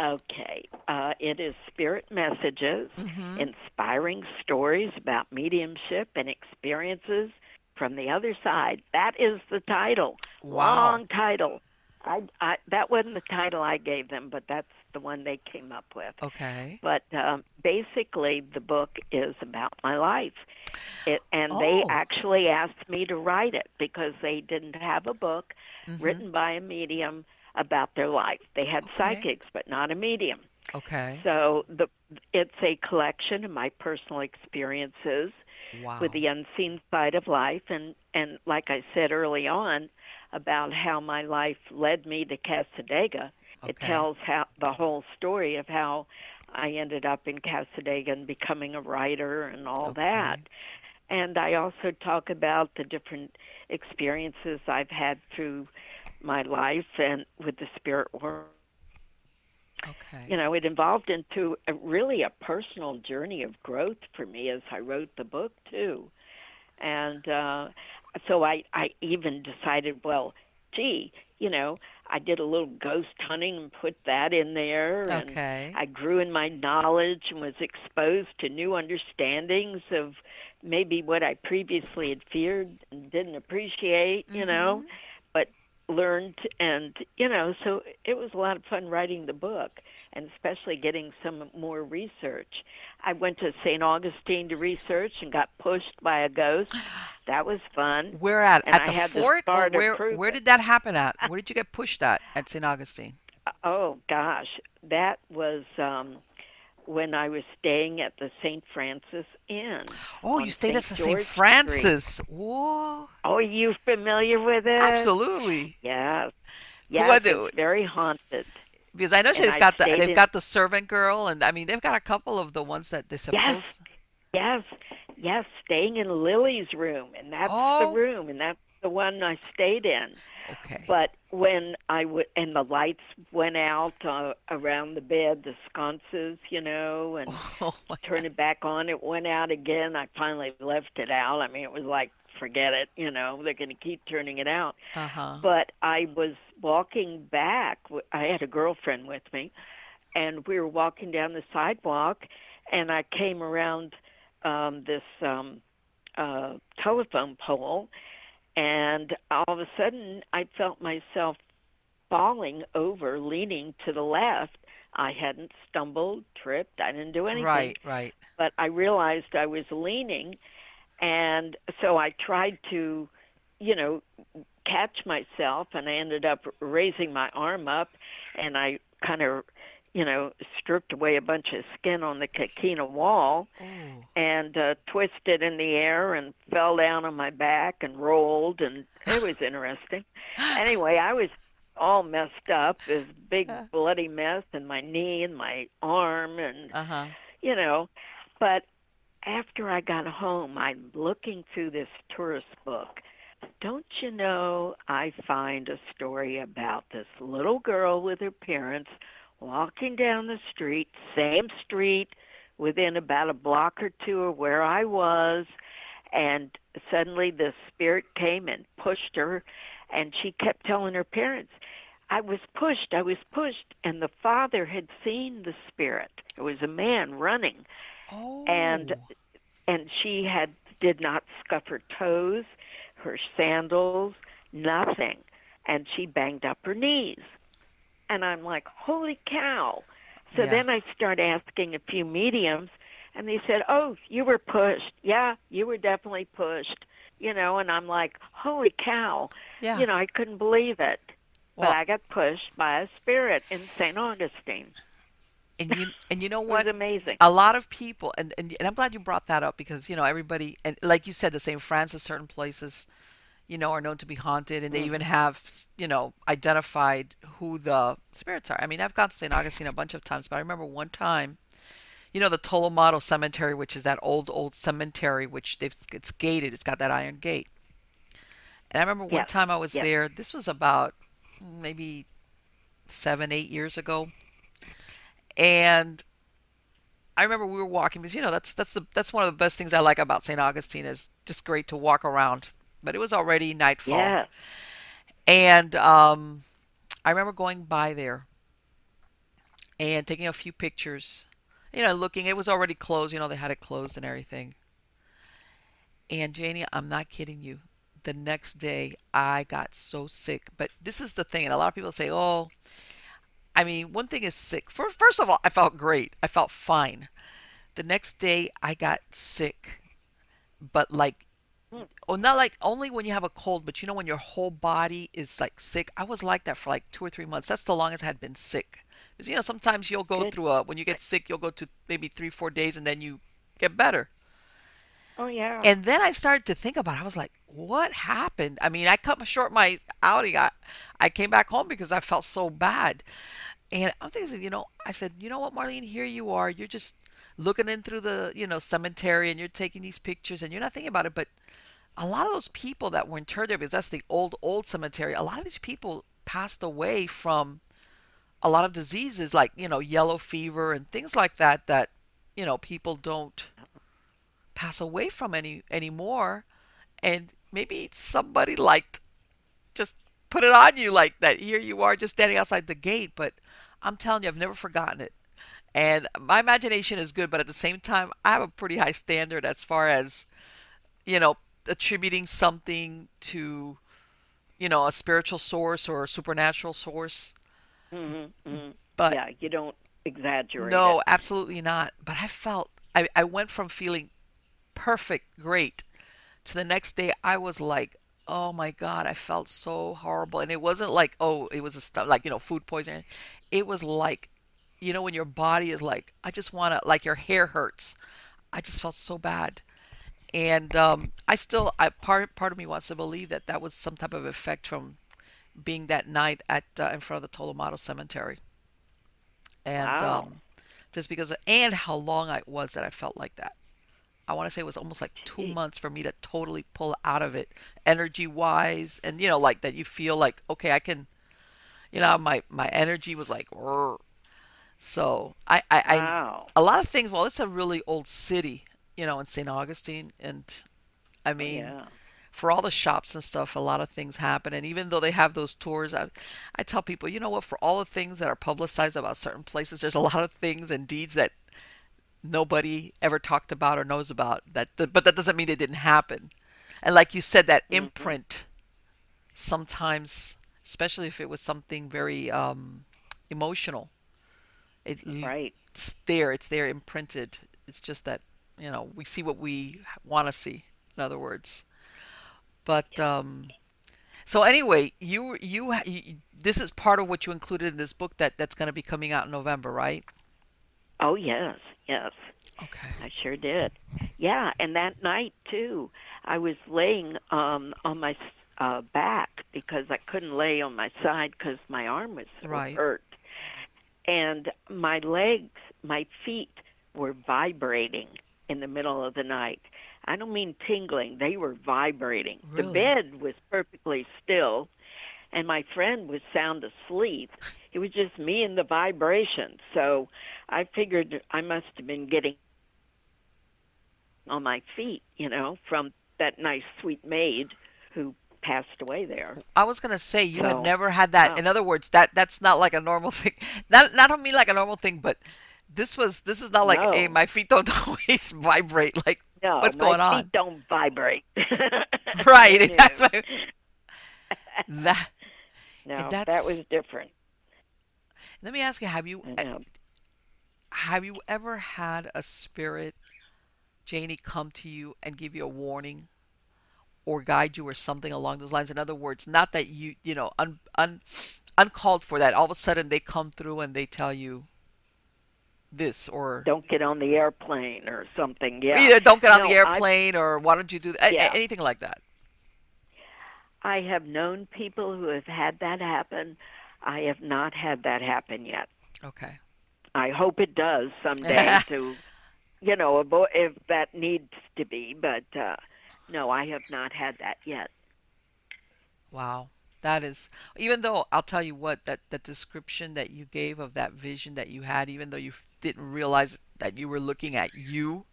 Okay. Uh, it is Spirit Messages, mm-hmm. inspiring stories about mediumship and experiences from the other side. That is the title. Wow. Long title. I, I, that wasn't the title I gave them, but that's the one they came up with. Okay. But um, basically, the book is about my life. It, and oh. they actually asked me to write it because they didn't have a book mm-hmm. written by a medium about their life. They had okay. psychics, but not a medium. Okay. So the it's a collection of my personal experiences wow. with the unseen side of life, and and like I said early on about how my life led me to Cassadaga. Okay. It tells how the whole story of how I ended up in Cassadaga and becoming a writer and all okay. that. And I also talk about the different experiences I've had through my life and with the spirit world. Okay. You know, it involved into a, really a personal journey of growth for me as I wrote the book too, and uh, so I I even decided, well, gee, you know, I did a little ghost hunting and put that in there. And Okay. I grew in my knowledge and was exposed to new understandings of maybe what I previously had feared and didn't appreciate, you know, but learned and, you know, so it was a lot of fun writing the book and especially getting some more research. I went to St. Augustine to research and got pushed by a ghost. That was fun. Where at? And at I the fort? Or where where did that happen at? Where did you get pushed at at St. Augustine? Oh gosh, that was um, when I was staying at the St. Francis Inn Oh, you stayed at the St. Francis. Whoa. Oh, are you familiar with it? Absolutely. Yes. Yes, it's very haunted. Because I know And they've I got the they've in- got the servant girl and I mean they've got a couple of the ones that they suppose Yes. Yes, yes, staying in Lily's room, and that's Oh. the room, and that's the one I stayed in. Okay. But when I would, and the lights went out uh, around the bed, the sconces, you know, and oh turn it back on. It went out again. I finally left it out. I mean, it was like, forget it, you know, they're going to keep turning it out. uh-huh. But I was walking back. I had a girlfriend with me, and we were walking down the sidewalk, and I came around um, this um, uh, telephone pole, and all of a sudden I felt myself falling over, leaning to the left. I hadn't stumbled, tripped, I didn't do anything Right, right. but I realized I was leaning, and so I tried to, you know, catch myself, and I ended up raising my arm up, and I kind of, you know, stripped away a bunch of skin on the coquina wall, Oh. and uh, twisted in the air and fell down on my back and rolled, and it was interesting. anyway, I was all messed up, this big bloody mess in my knee and my arm, and Uh-huh. you know. But after I got home, I'm looking through this tourist book. Don't you know, I find a story about this little girl with her parents walking down the street, same street, within about a block or two of where I was, and suddenly the spirit came and pushed her, and she kept telling her parents, I was pushed, I was pushed, and the father had seen the spirit. It was a man running, Oh. and and she had did not scuff her toes, her sandals, nothing, and she banged up her knees, and I'm like, holy cow! So Yeah. then I start asking a few mediums, and they said, oh, you were pushed. Yeah, you were definitely pushed. You know, and I'm like, holy cow! yeah. You know, I couldn't believe it. Well- but I got pushed by a spirit in St. Augustine. and you and you know It what? was amazing. a lot of people and, and and I'm glad you brought that up because you know everybody and like you said the St. Francis certain places you know are known to be haunted and they mm. even have you know identified who the spirits are. I mean I've gone to St. Augustine a bunch of times but I remember one time you know the Tolomato Cemetery which is that old old cemetery which they've it's gated it's got that iron gate. And I remember one Yeah. time I was Yeah. there this was about maybe 7 8 years ago and I remember we were walking because you know that's that's the that's one of the best things I like about St. Augustine is just great to walk around. But it was already nightfall, Yeah. and um, I remember going by there and taking a few pictures. You know, looking. It was already closed. You know, they had it closed and everything. And Janie, I'm not kidding you. The next day, I got so sick. But this is the thing, and a lot of people say, "Oh, I mean, one thing is sick. For first of all, I felt great. I felt fine. The next day, I got sick, but like, oh, not like only when you have a cold, but you know when your whole body is like sick. I was like that for like two or three months. That's the longest I had been sick. Because you know sometimes you'll go Good. through a when you get sick, you'll go to maybe three, four days, and then you get better. Oh yeah. And then I started to think about it. I was like, what happened? I mean, I cut short my outing. I, I came back home because I felt so bad. And I'm thinking, you know, I said, you know what, Marlene, here you are. You're just looking in through the, you know, cemetery and you're taking these pictures and you're not thinking about it. But a lot of those people that were interred there, because that's the old, old cemetery, a lot of these people passed away from a lot of diseases like, you know, yellow fever and things like that, that, you know, people don't pass away from any anymore and maybe somebody liked just put it on you like that. Here you are just standing outside the gate, but I'm telling you, I've never forgotten it. And my imagination is good, but at the same time, I have a pretty high standard as far as, you know, attributing something to, you know, a spiritual source or a supernatural source. Mm-hmm, mm-hmm. But yeah, you don't exaggerate. No, it. absolutely not. But I felt I, I went from feeling perfect, great, to the next day I was like, oh my god, I felt so horrible, and it wasn't like oh it was a stuff like you know food poisoning. It was like, you know, when your body is like, I just want to like your hair hurts. I just felt so bad and um, I still, I part part of me wants to believe that that was some type of effect from being that night at uh, in front of the Tolomato Cemetery, and wow. um, just because of, and how long I was that I felt like that. I want to say it was almost like two months for me to totally pull out of it, energy wise, and you know, like that you feel like okay, I can, you know, my my energy was like. So I, I, wow. I, a lot of things. Well, it's a really old city, you know, in St. Augustine. And I mean, yeah. for all the shops and stuff, a lot of things happen. And even though they have those tours, I, I tell people, you know what, for all the things that are publicized about certain places, there's a lot of things and deeds that nobody ever talked about or knows about. That, but that doesn't mean it didn't happen. And like you said, that mm-hmm. imprint sometimes, especially if it was something very um, emotional, it, right. it's there. It's there imprinted. It's just that you know we see what we want to see in other words but um so anyway you, you you this is part of what you included in this book that that's going to be coming out in november right oh yes yes okay i sure did yeah and that night too i was laying um on my uh back because i couldn't lay on my side because my arm was so right. hurt and my legs my feet were vibrating in the middle of the night. I don't mean tingling, they were vibrating. Really? The bed was perfectly still, and my friend was sound asleep. It was just me and the vibration. So I figured I must have been getting on my feet, you know, from that nice sweet maid who passed away there. I was gonna say you so, had never had that. Oh. In other words, that that's not like a normal thing. Not not I mean like a normal thing, but this was this is not like no. hey my feet don't always vibrate like no, what's going my on feet don't vibrate right that's my that no that was different let me ask you have you uh, have you ever had a spirit janie come to you and give you a warning or guide you or something along those lines in other words not that you you know un, un uncalled for that all of a sudden they come through and they tell you this or don't get on the airplane or something. Yeah. Either don't get on no, the airplane I, or why don't you do that? Yeah. anything like that. I have known people who have had that happen. I have not had that happen yet. Okay. I hope it does someday to, you know, avoid if that needs to be. But uh, no, I have not had that yet. Wow. That is, even though I'll tell you what, that, that description that you gave of that vision that you had, even though you didn't realize that you were looking at you,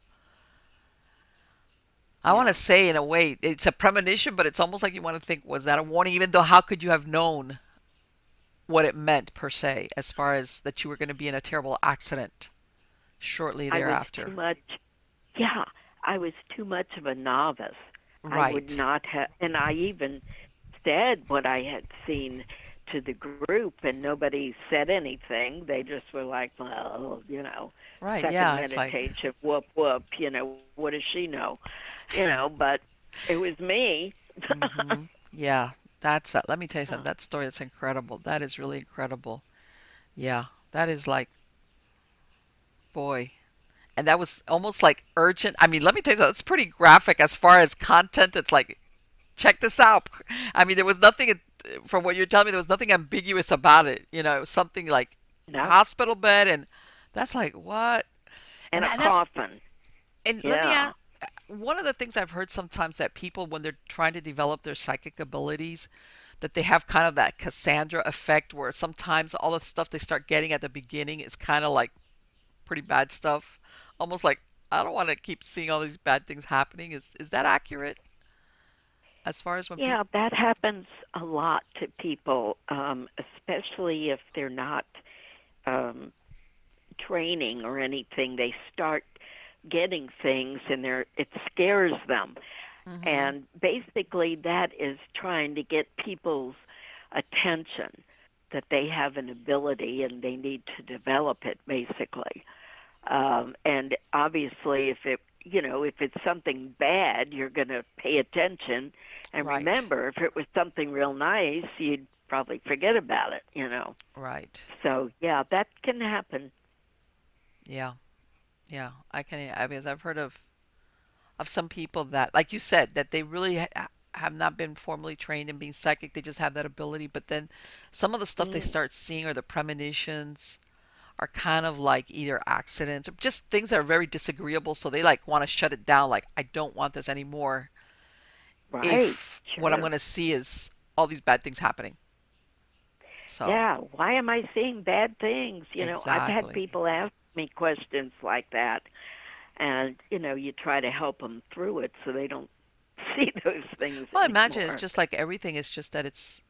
I yeah. want to say in a way, it's a premonition, but it's almost like you want to think, was that a warning? Even though, how could you have known what it meant per se, as far as that you were going to be in a terrible accident shortly thereafter? I was too much, yeah, I was too much of a novice. Right. I would not have, and I even said what I had seen to the group, and nobody said anything. They just were like, "Well, you know, right? Second yeah, meditation, like... whoop whoop. You know, what does she know? You know, but it was me. mm-hmm. Yeah, that's. Uh, let me tell you something. That story that's incredible. That is really incredible. Yeah, that is like, boy, and that was almost like urgent. I mean, let me tell you something. It's pretty graphic as far as content. It's like check this out. I mean, there was nothing from what you're telling me. There was nothing ambiguous about it. You know, it was something like no. hospital bed, and that's like what? And, and a coffin. And yeah. let me ask. One of the things I've heard sometimes that people, when they're trying to develop their psychic abilities, that they have kind of that Cassandra effect, where sometimes all the stuff they start getting at the beginning is kind of like pretty bad stuff, almost like I don't want to keep seeing all these bad things happening. Is is that accurate? as far as when yeah, that happens a lot to people, um, especially if they're not um, training or anything. They start getting things, and they're it scares them. Mm-hmm. And basically, that is trying to get people's attention that they have an ability and they need to develop it, basically. Um, and obviously, if it you know if it's something bad, you're going to pay attention. And right. remember, if it was something real nice, you'd probably forget about it. You know. Right. So yeah, that can happen. Yeah, yeah, I can. I mean, I've heard of of some people that, like you said, that they really have not been formally trained in being psychic. They just have that ability, but then some of the stuff mm. they start seeing or the premonitions are kind of like either accidents or just things that are very disagreeable. So they like want to shut it down. Like I don't want this anymore. Right. If sure. what I'm going to see is all these bad things happening. So yeah, why am I seeing bad things? You know, exactly. I've had people ask me questions like that, and you know, you try to help them through it so they don't see those things. Well, I imagine it's just like everything. It's just that it's.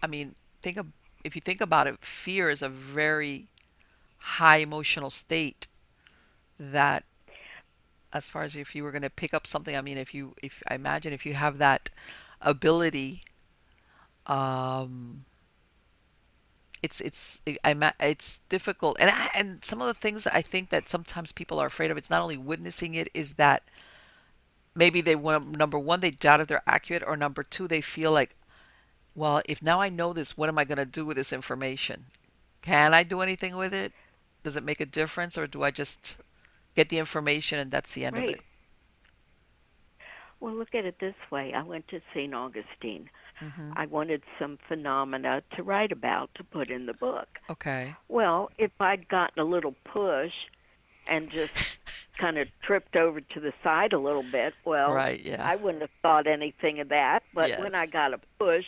I mean, think of if you think about it, fear is a very high emotional state that as far as if you were going to pick up something i mean if you if i imagine if you have that ability um it's it's I'm it's difficult and I, and some of the things I think that sometimes people are afraid of it's not only witnessing it is that maybe they want number one they doubt if they're accurate or number two they feel like well if now I know this what am I going to do with this information can I do anything with it does it make a difference or do I just get the information and that's the end right. of it? Well, look at it this way. I went to St. Augustine. Mm-hmm. I wanted some phenomena to write about to put in the book. Okay. Well, if I'd gotten a little push and just kind of tripped over to the side a little bit, well, right, yeah. I wouldn't have thought anything of that. But yes. when I got a push,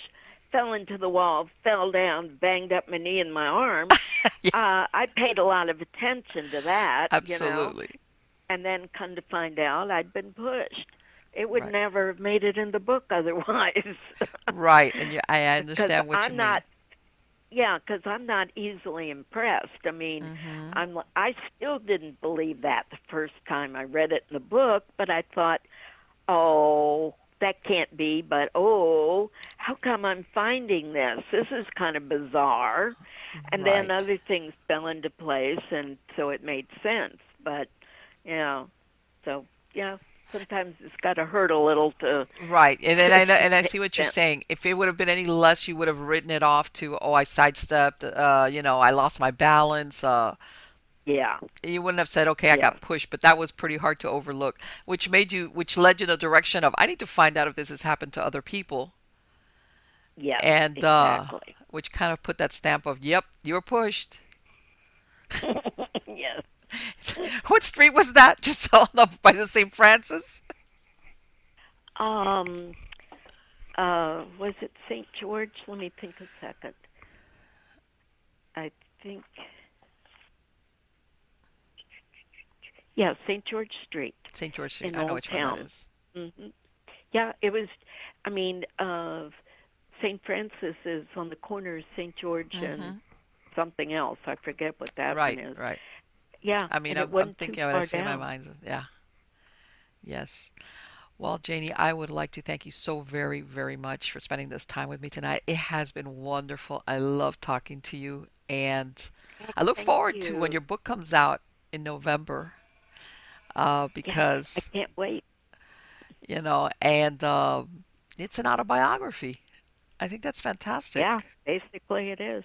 fell into the wall, fell down, banged up my knee and my arm. yeah. uh, I paid a lot of attention to that. Absolutely. You know? And then come to find out I'd been pushed. It would right. never have made it in the book otherwise. right, and you, I understand what I'm you not, mean. Yeah, because I'm not easily impressed. I mean, mm-hmm. I'm. I still didn't believe that the first time I read it in the book, but I thought, oh, that can't be, but oh, how come I'm finding this? This is kind of bizarre. And right. then other things fell into place, and so it made sense. But, you know, so, yeah, sometimes it's got to hurt a little to. Right. And then I, know, and I see what you're saying. If it would have been any less, you would have written it off to, oh, I sidestepped, uh, you know, I lost my balance, uh, yeah. You wouldn't have said, "Okay, I yeah. got pushed," but that was pretty hard to overlook, which made you, which led you in the direction of, "I need to find out if this has happened to other people." Yeah. And exactly. uh, which kind of put that stamp of, "Yep, you were pushed." yes. what street was that? Just all up by the St. Francis? Um. Uh, was it St. George? Let me think a second. I think Yeah, St. George Street. St. George Street. In I know Old which Town. one that is. Mm-hmm. Yeah, it was. I mean, uh, St. Francis is on the corner of St. George mm-hmm. and something else. I forget what that right, one is. Right, Yeah. I mean, I'm, I'm, thinking of it. I see my mind. Yeah. Yes. Well, Janie, I would like to thank you so very, very much for spending this time with me tonight. It has been wonderful. I love talking to you, and I look forward you. to when your book comes out in November uh, because I can't wait. You know, and uh, it's an autobiography. I think that's fantastic. Yeah, basically it is.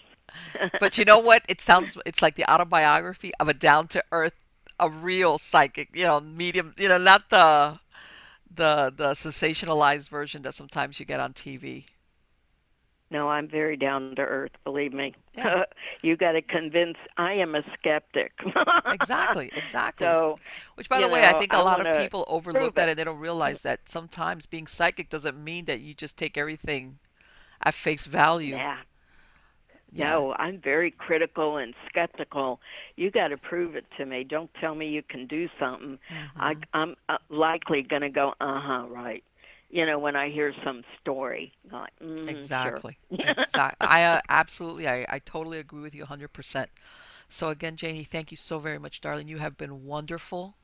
But you know what? It sounds it's like the autobiography of a down to earth, a real psychic. You know, medium. You know, not the the the sensationalized version that sometimes you get on TV. No, I'm very down to earth. Believe me. Yeah. you got to convince. I am a skeptic. exactly. Exactly. So, which, by the way, know, I think a I lot of people overlook that and they don't realize that sometimes being psychic doesn't mean that you just take everything at face value. yeah. Yeah. No, I'm very critical and skeptical. You got to prove it to me. Don't tell me you can do something. I, I'm uh, likely going to go, uh huh, right. you know, when I hear some story. Like, mm, Exactly. sure. Exactly. I uh, absolutely, I, I totally agree with you 100%. So again, Janie, thank you so very much, darling. You have been wonderful.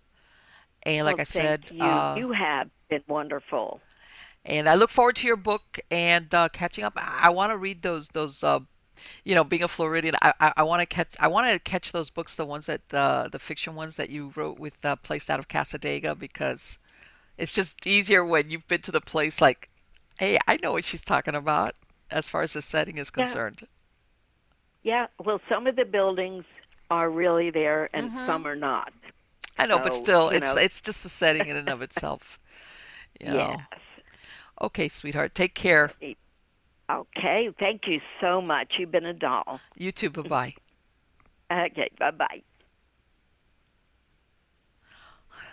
And like well, I said, you. uh, You have been wonderful. and I look forward to your book and uh, catching up. I, I want to read those those uh, you know, being a Floridian, I I, I want to catch I want to catch those books, the ones that uh, the fiction ones that you wrote with uh, Placed Out of Cassadaga, because it's just easier when you've been to the place. Like, hey, I know what she's talking about as far as the setting is concerned. Yeah. yeah. Well, some of the buildings are really there, and some are not. I know, but still, it's know, it's just the setting in and of itself. You yes. know. Okay, sweetheart, take care. Okay. Thank you so much. You've been a doll. You too. Bye bye. Okay. Bye bye.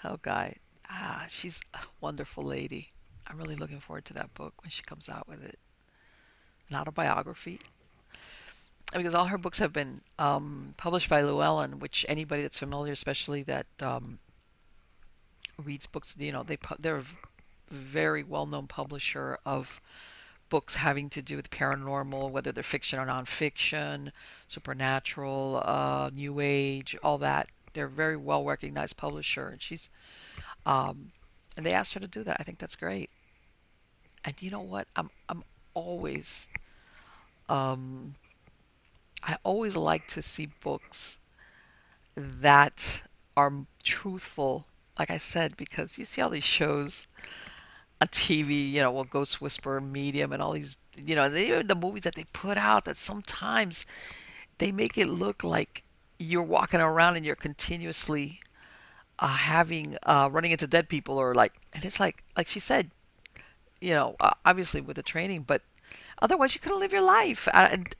Oh, God. ah, she's a wonderful lady. I'm really looking forward to that book when she comes out with it. An autobiography. Because all her books have been um, published by Llewellyn, which anybody that's familiar, especially that um, reads books, you know, they they're a very well-known publisher of books having to do with paranormal, whether they're fiction or nonfiction, supernatural, uh, new age, all that. They're a very well recognized publisher, and she's um, and they asked her to do that. I think that's great. And you know what? I'm I'm always um, I always like to see books that are truthful. Like I said, because you see all these shows on TV, you know, well, Ghost Whisperer, Medium, and all these, you know, even the movies that they put out that sometimes they make it look like you're walking around and you're continuously uh, having uh, running into dead people or like, and it's like, like she said, you know, uh, obviously with the training, but otherwise you couldn't live your life. And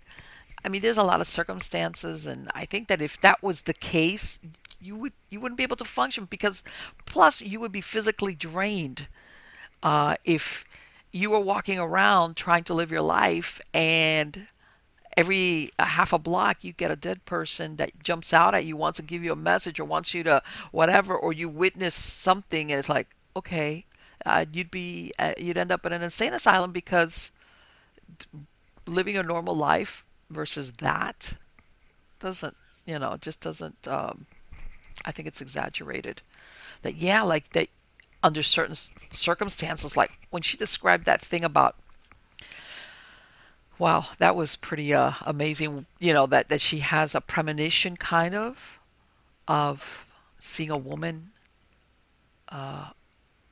I mean, there's a lot of circumstances, and I think that if that was the case, you would you wouldn't be able to function because plus you would be physically drained uh, if you were walking around trying to live your life and every a half a block you get a dead person that jumps out at you wants to give you a message or wants you to whatever or you witness something and it's like okay uh, you'd be uh, you'd end up in an insane asylum because living a normal life versus that doesn't you know just doesn't um, i think it's exaggerated. That yeah like that under certain circumstances like when she described that thing about wow that was pretty uh, amazing you know that that she has a premonition kind of of seeing a woman uh,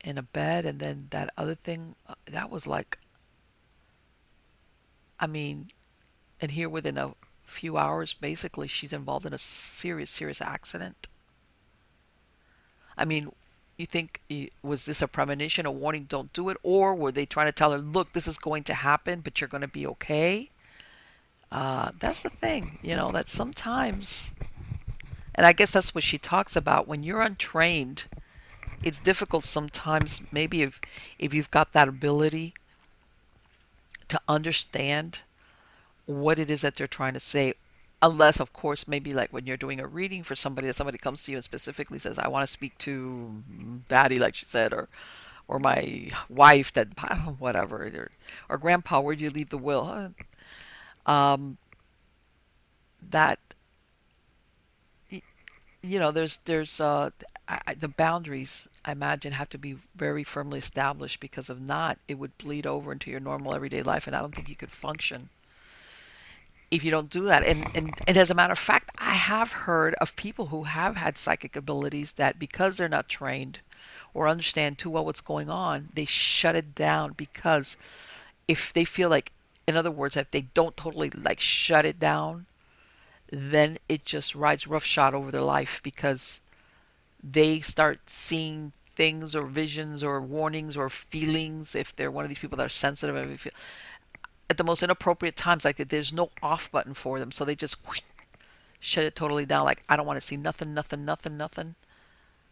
in a bed and then that other thing uh, that was like i mean and here within a few hours basically she's involved in a serious serious accident. I mean you think was this a premonition a warning don't do it? Or were they trying to tell her look this is going to happen but you're going to be okay? Uh, that's the thing you know that sometimes and i guess that's what she talks about when you're untrained it's difficult sometimes maybe if if you've got that ability to understand what it is that they're trying to say unless of course maybe like when you're doing a reading for somebody that somebody comes to you and specifically says i want to speak to daddy like she said or or my wife that whatever or, or grandpa where'd you leave the will? Um that you know there's there's uh I- the boundaries i imagine have to be very firmly established because if not it would bleed over into your normal everyday life and i don't think you could function if you don't do that. And, and, and as a matter of fact, I have heard of people who have had psychic abilities that because they're not trained or understand too well what's going on, they shut it down because if they feel like, in other words, if they don't totally like shut it down, then it just rides roughshod over their life because they start seeing things or visions or warnings or feelings if they're one of these people that are sensitive and feel at the most inappropriate times like there's no off button for them. So they just whoosh, shut it totally down. Like i don't want to see nothing nothing nothing nothing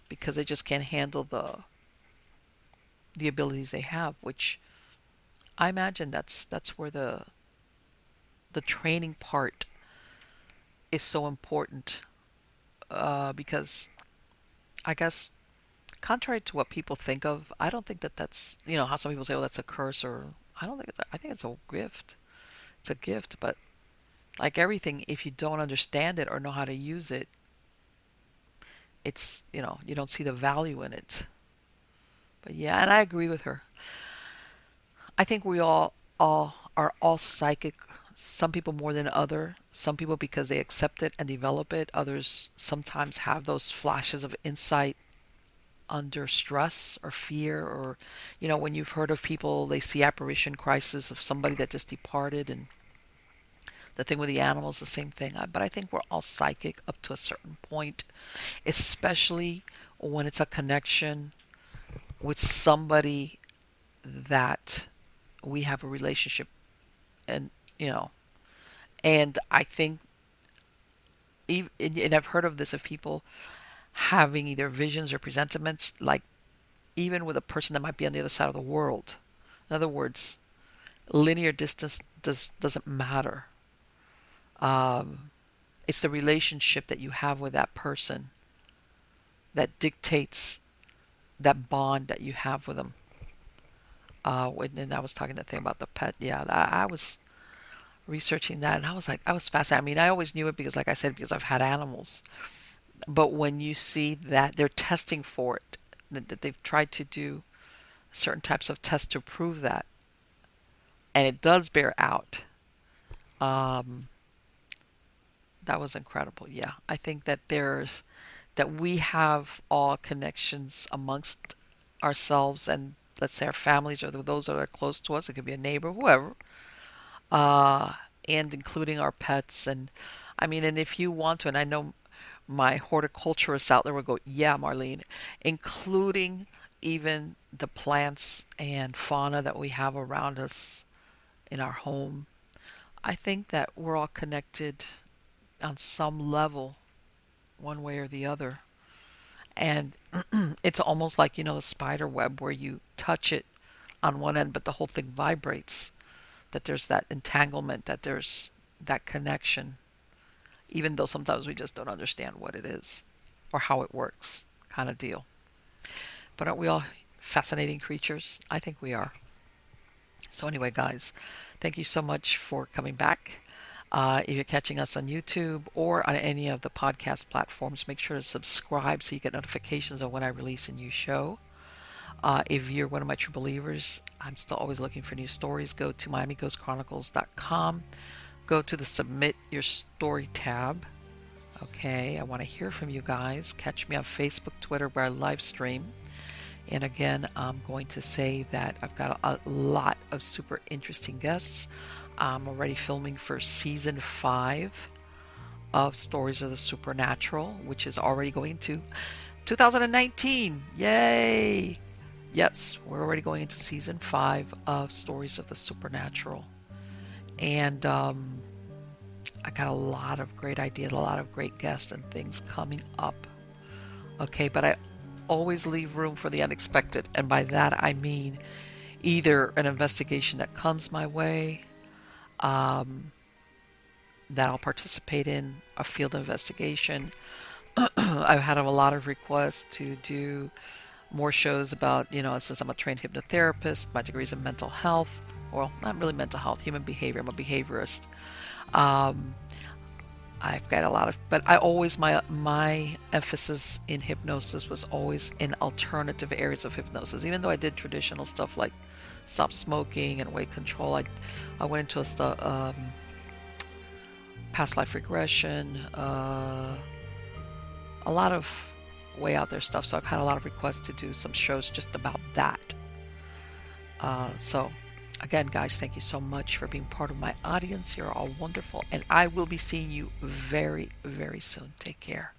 because they just can't handle the the abilities they have which i imagine that's that's where the the training part is so important uh, because i guess contrary to what people think of, I don't think that that's you know how some people say, "Oh, that's a curse," or I don't think it's, I think it's a gift. It's a gift, but like everything, if you don't understand it or know how to use it, it's you know you don't see the value in it. But yeah, and I agree with her. I think we all all are all psychic. Some people more than other. Some people because they accept it and develop it. Others sometimes have those flashes of insight under stress or fear or you know when you've heard of people they see apparition crisis of somebody that just departed and the thing with the animals the same thing. But i think we're all psychic up to a certain point especially when it's a connection with somebody that we have a relationship and you know and i think and i've heard of this of people having either visions or presentiments like even with a person that might be on the other side of the world in other words linear distance does doesn't matter um, it's the relationship that you have with that person that dictates that bond that you have with them uh, and I was talking that thing about the pet. Yeah, I, I was researching that, and I was like, I was fascinated. I mean, I always knew it because, like I said, because I've had animals. But when you see that they're testing for it, that they've tried to do certain types of tests to prove that, and it does bear out. Um, that was incredible. Yeah, I think that there's that we have all connections amongst ourselves and let's say our families or those that are close to us. It could be a neighbor, whoever, uh, and including our pets. And I mean, and if you want to, and I know my horticulturists out there will go, yeah, Marlene, including even the plants and fauna that we have around us in our home. I think that we're all connected on some level, one way or the other and it's almost like you know the spider web where you touch it on one end but the whole thing vibrates that there's that entanglement that there's that connection even though sometimes we just don't understand what it is or how it works kind of deal but aren't we all fascinating creatures i think we are so anyway guys thank you so much for coming back uh, if you're catching us on YouTube or on any of the podcast platforms, make sure to subscribe so you get notifications of when I release a new show. Uh, if you're one of my true believers, I'm still always looking for new stories. Go to MiamiGhostChronicles.com. Go to the Submit Your Story tab. Okay, I want to hear from you guys. Catch me on Facebook, Twitter, where I live stream. And again, I'm going to say that I've got a, lot of super interesting guests. I'm already filming for season five of Stories of the Supernatural, which is already going to 2019. Yay! Yes, we're already going into season five of Stories of the Supernatural. And um, I got a lot of great ideas, a lot of great guests and things coming up. Okay, but I always leave room for the unexpected. And by that I mean either an investigation that comes my way, um, that I'll participate in, a field investigation. I've had a lot of requests to do more shows about, you know, since I'm a trained hypnotherapist, my degree is in mental health. Well, not really mental health, human behavior. I'm a behaviorist. Um, I've got a lot of, but I always my my emphasis in hypnosis was always in alternative areas of hypnosis. Even though I did traditional stuff like stop smoking and weight control. I, I went into a um, past life regression, uh, a lot of way out there stuff. So I've had a lot of requests to do some shows just about that. Uh, so again, guys, thank you so much for being part of my audience. You're all wonderful, and I will be seeing you very, very soon. Take care.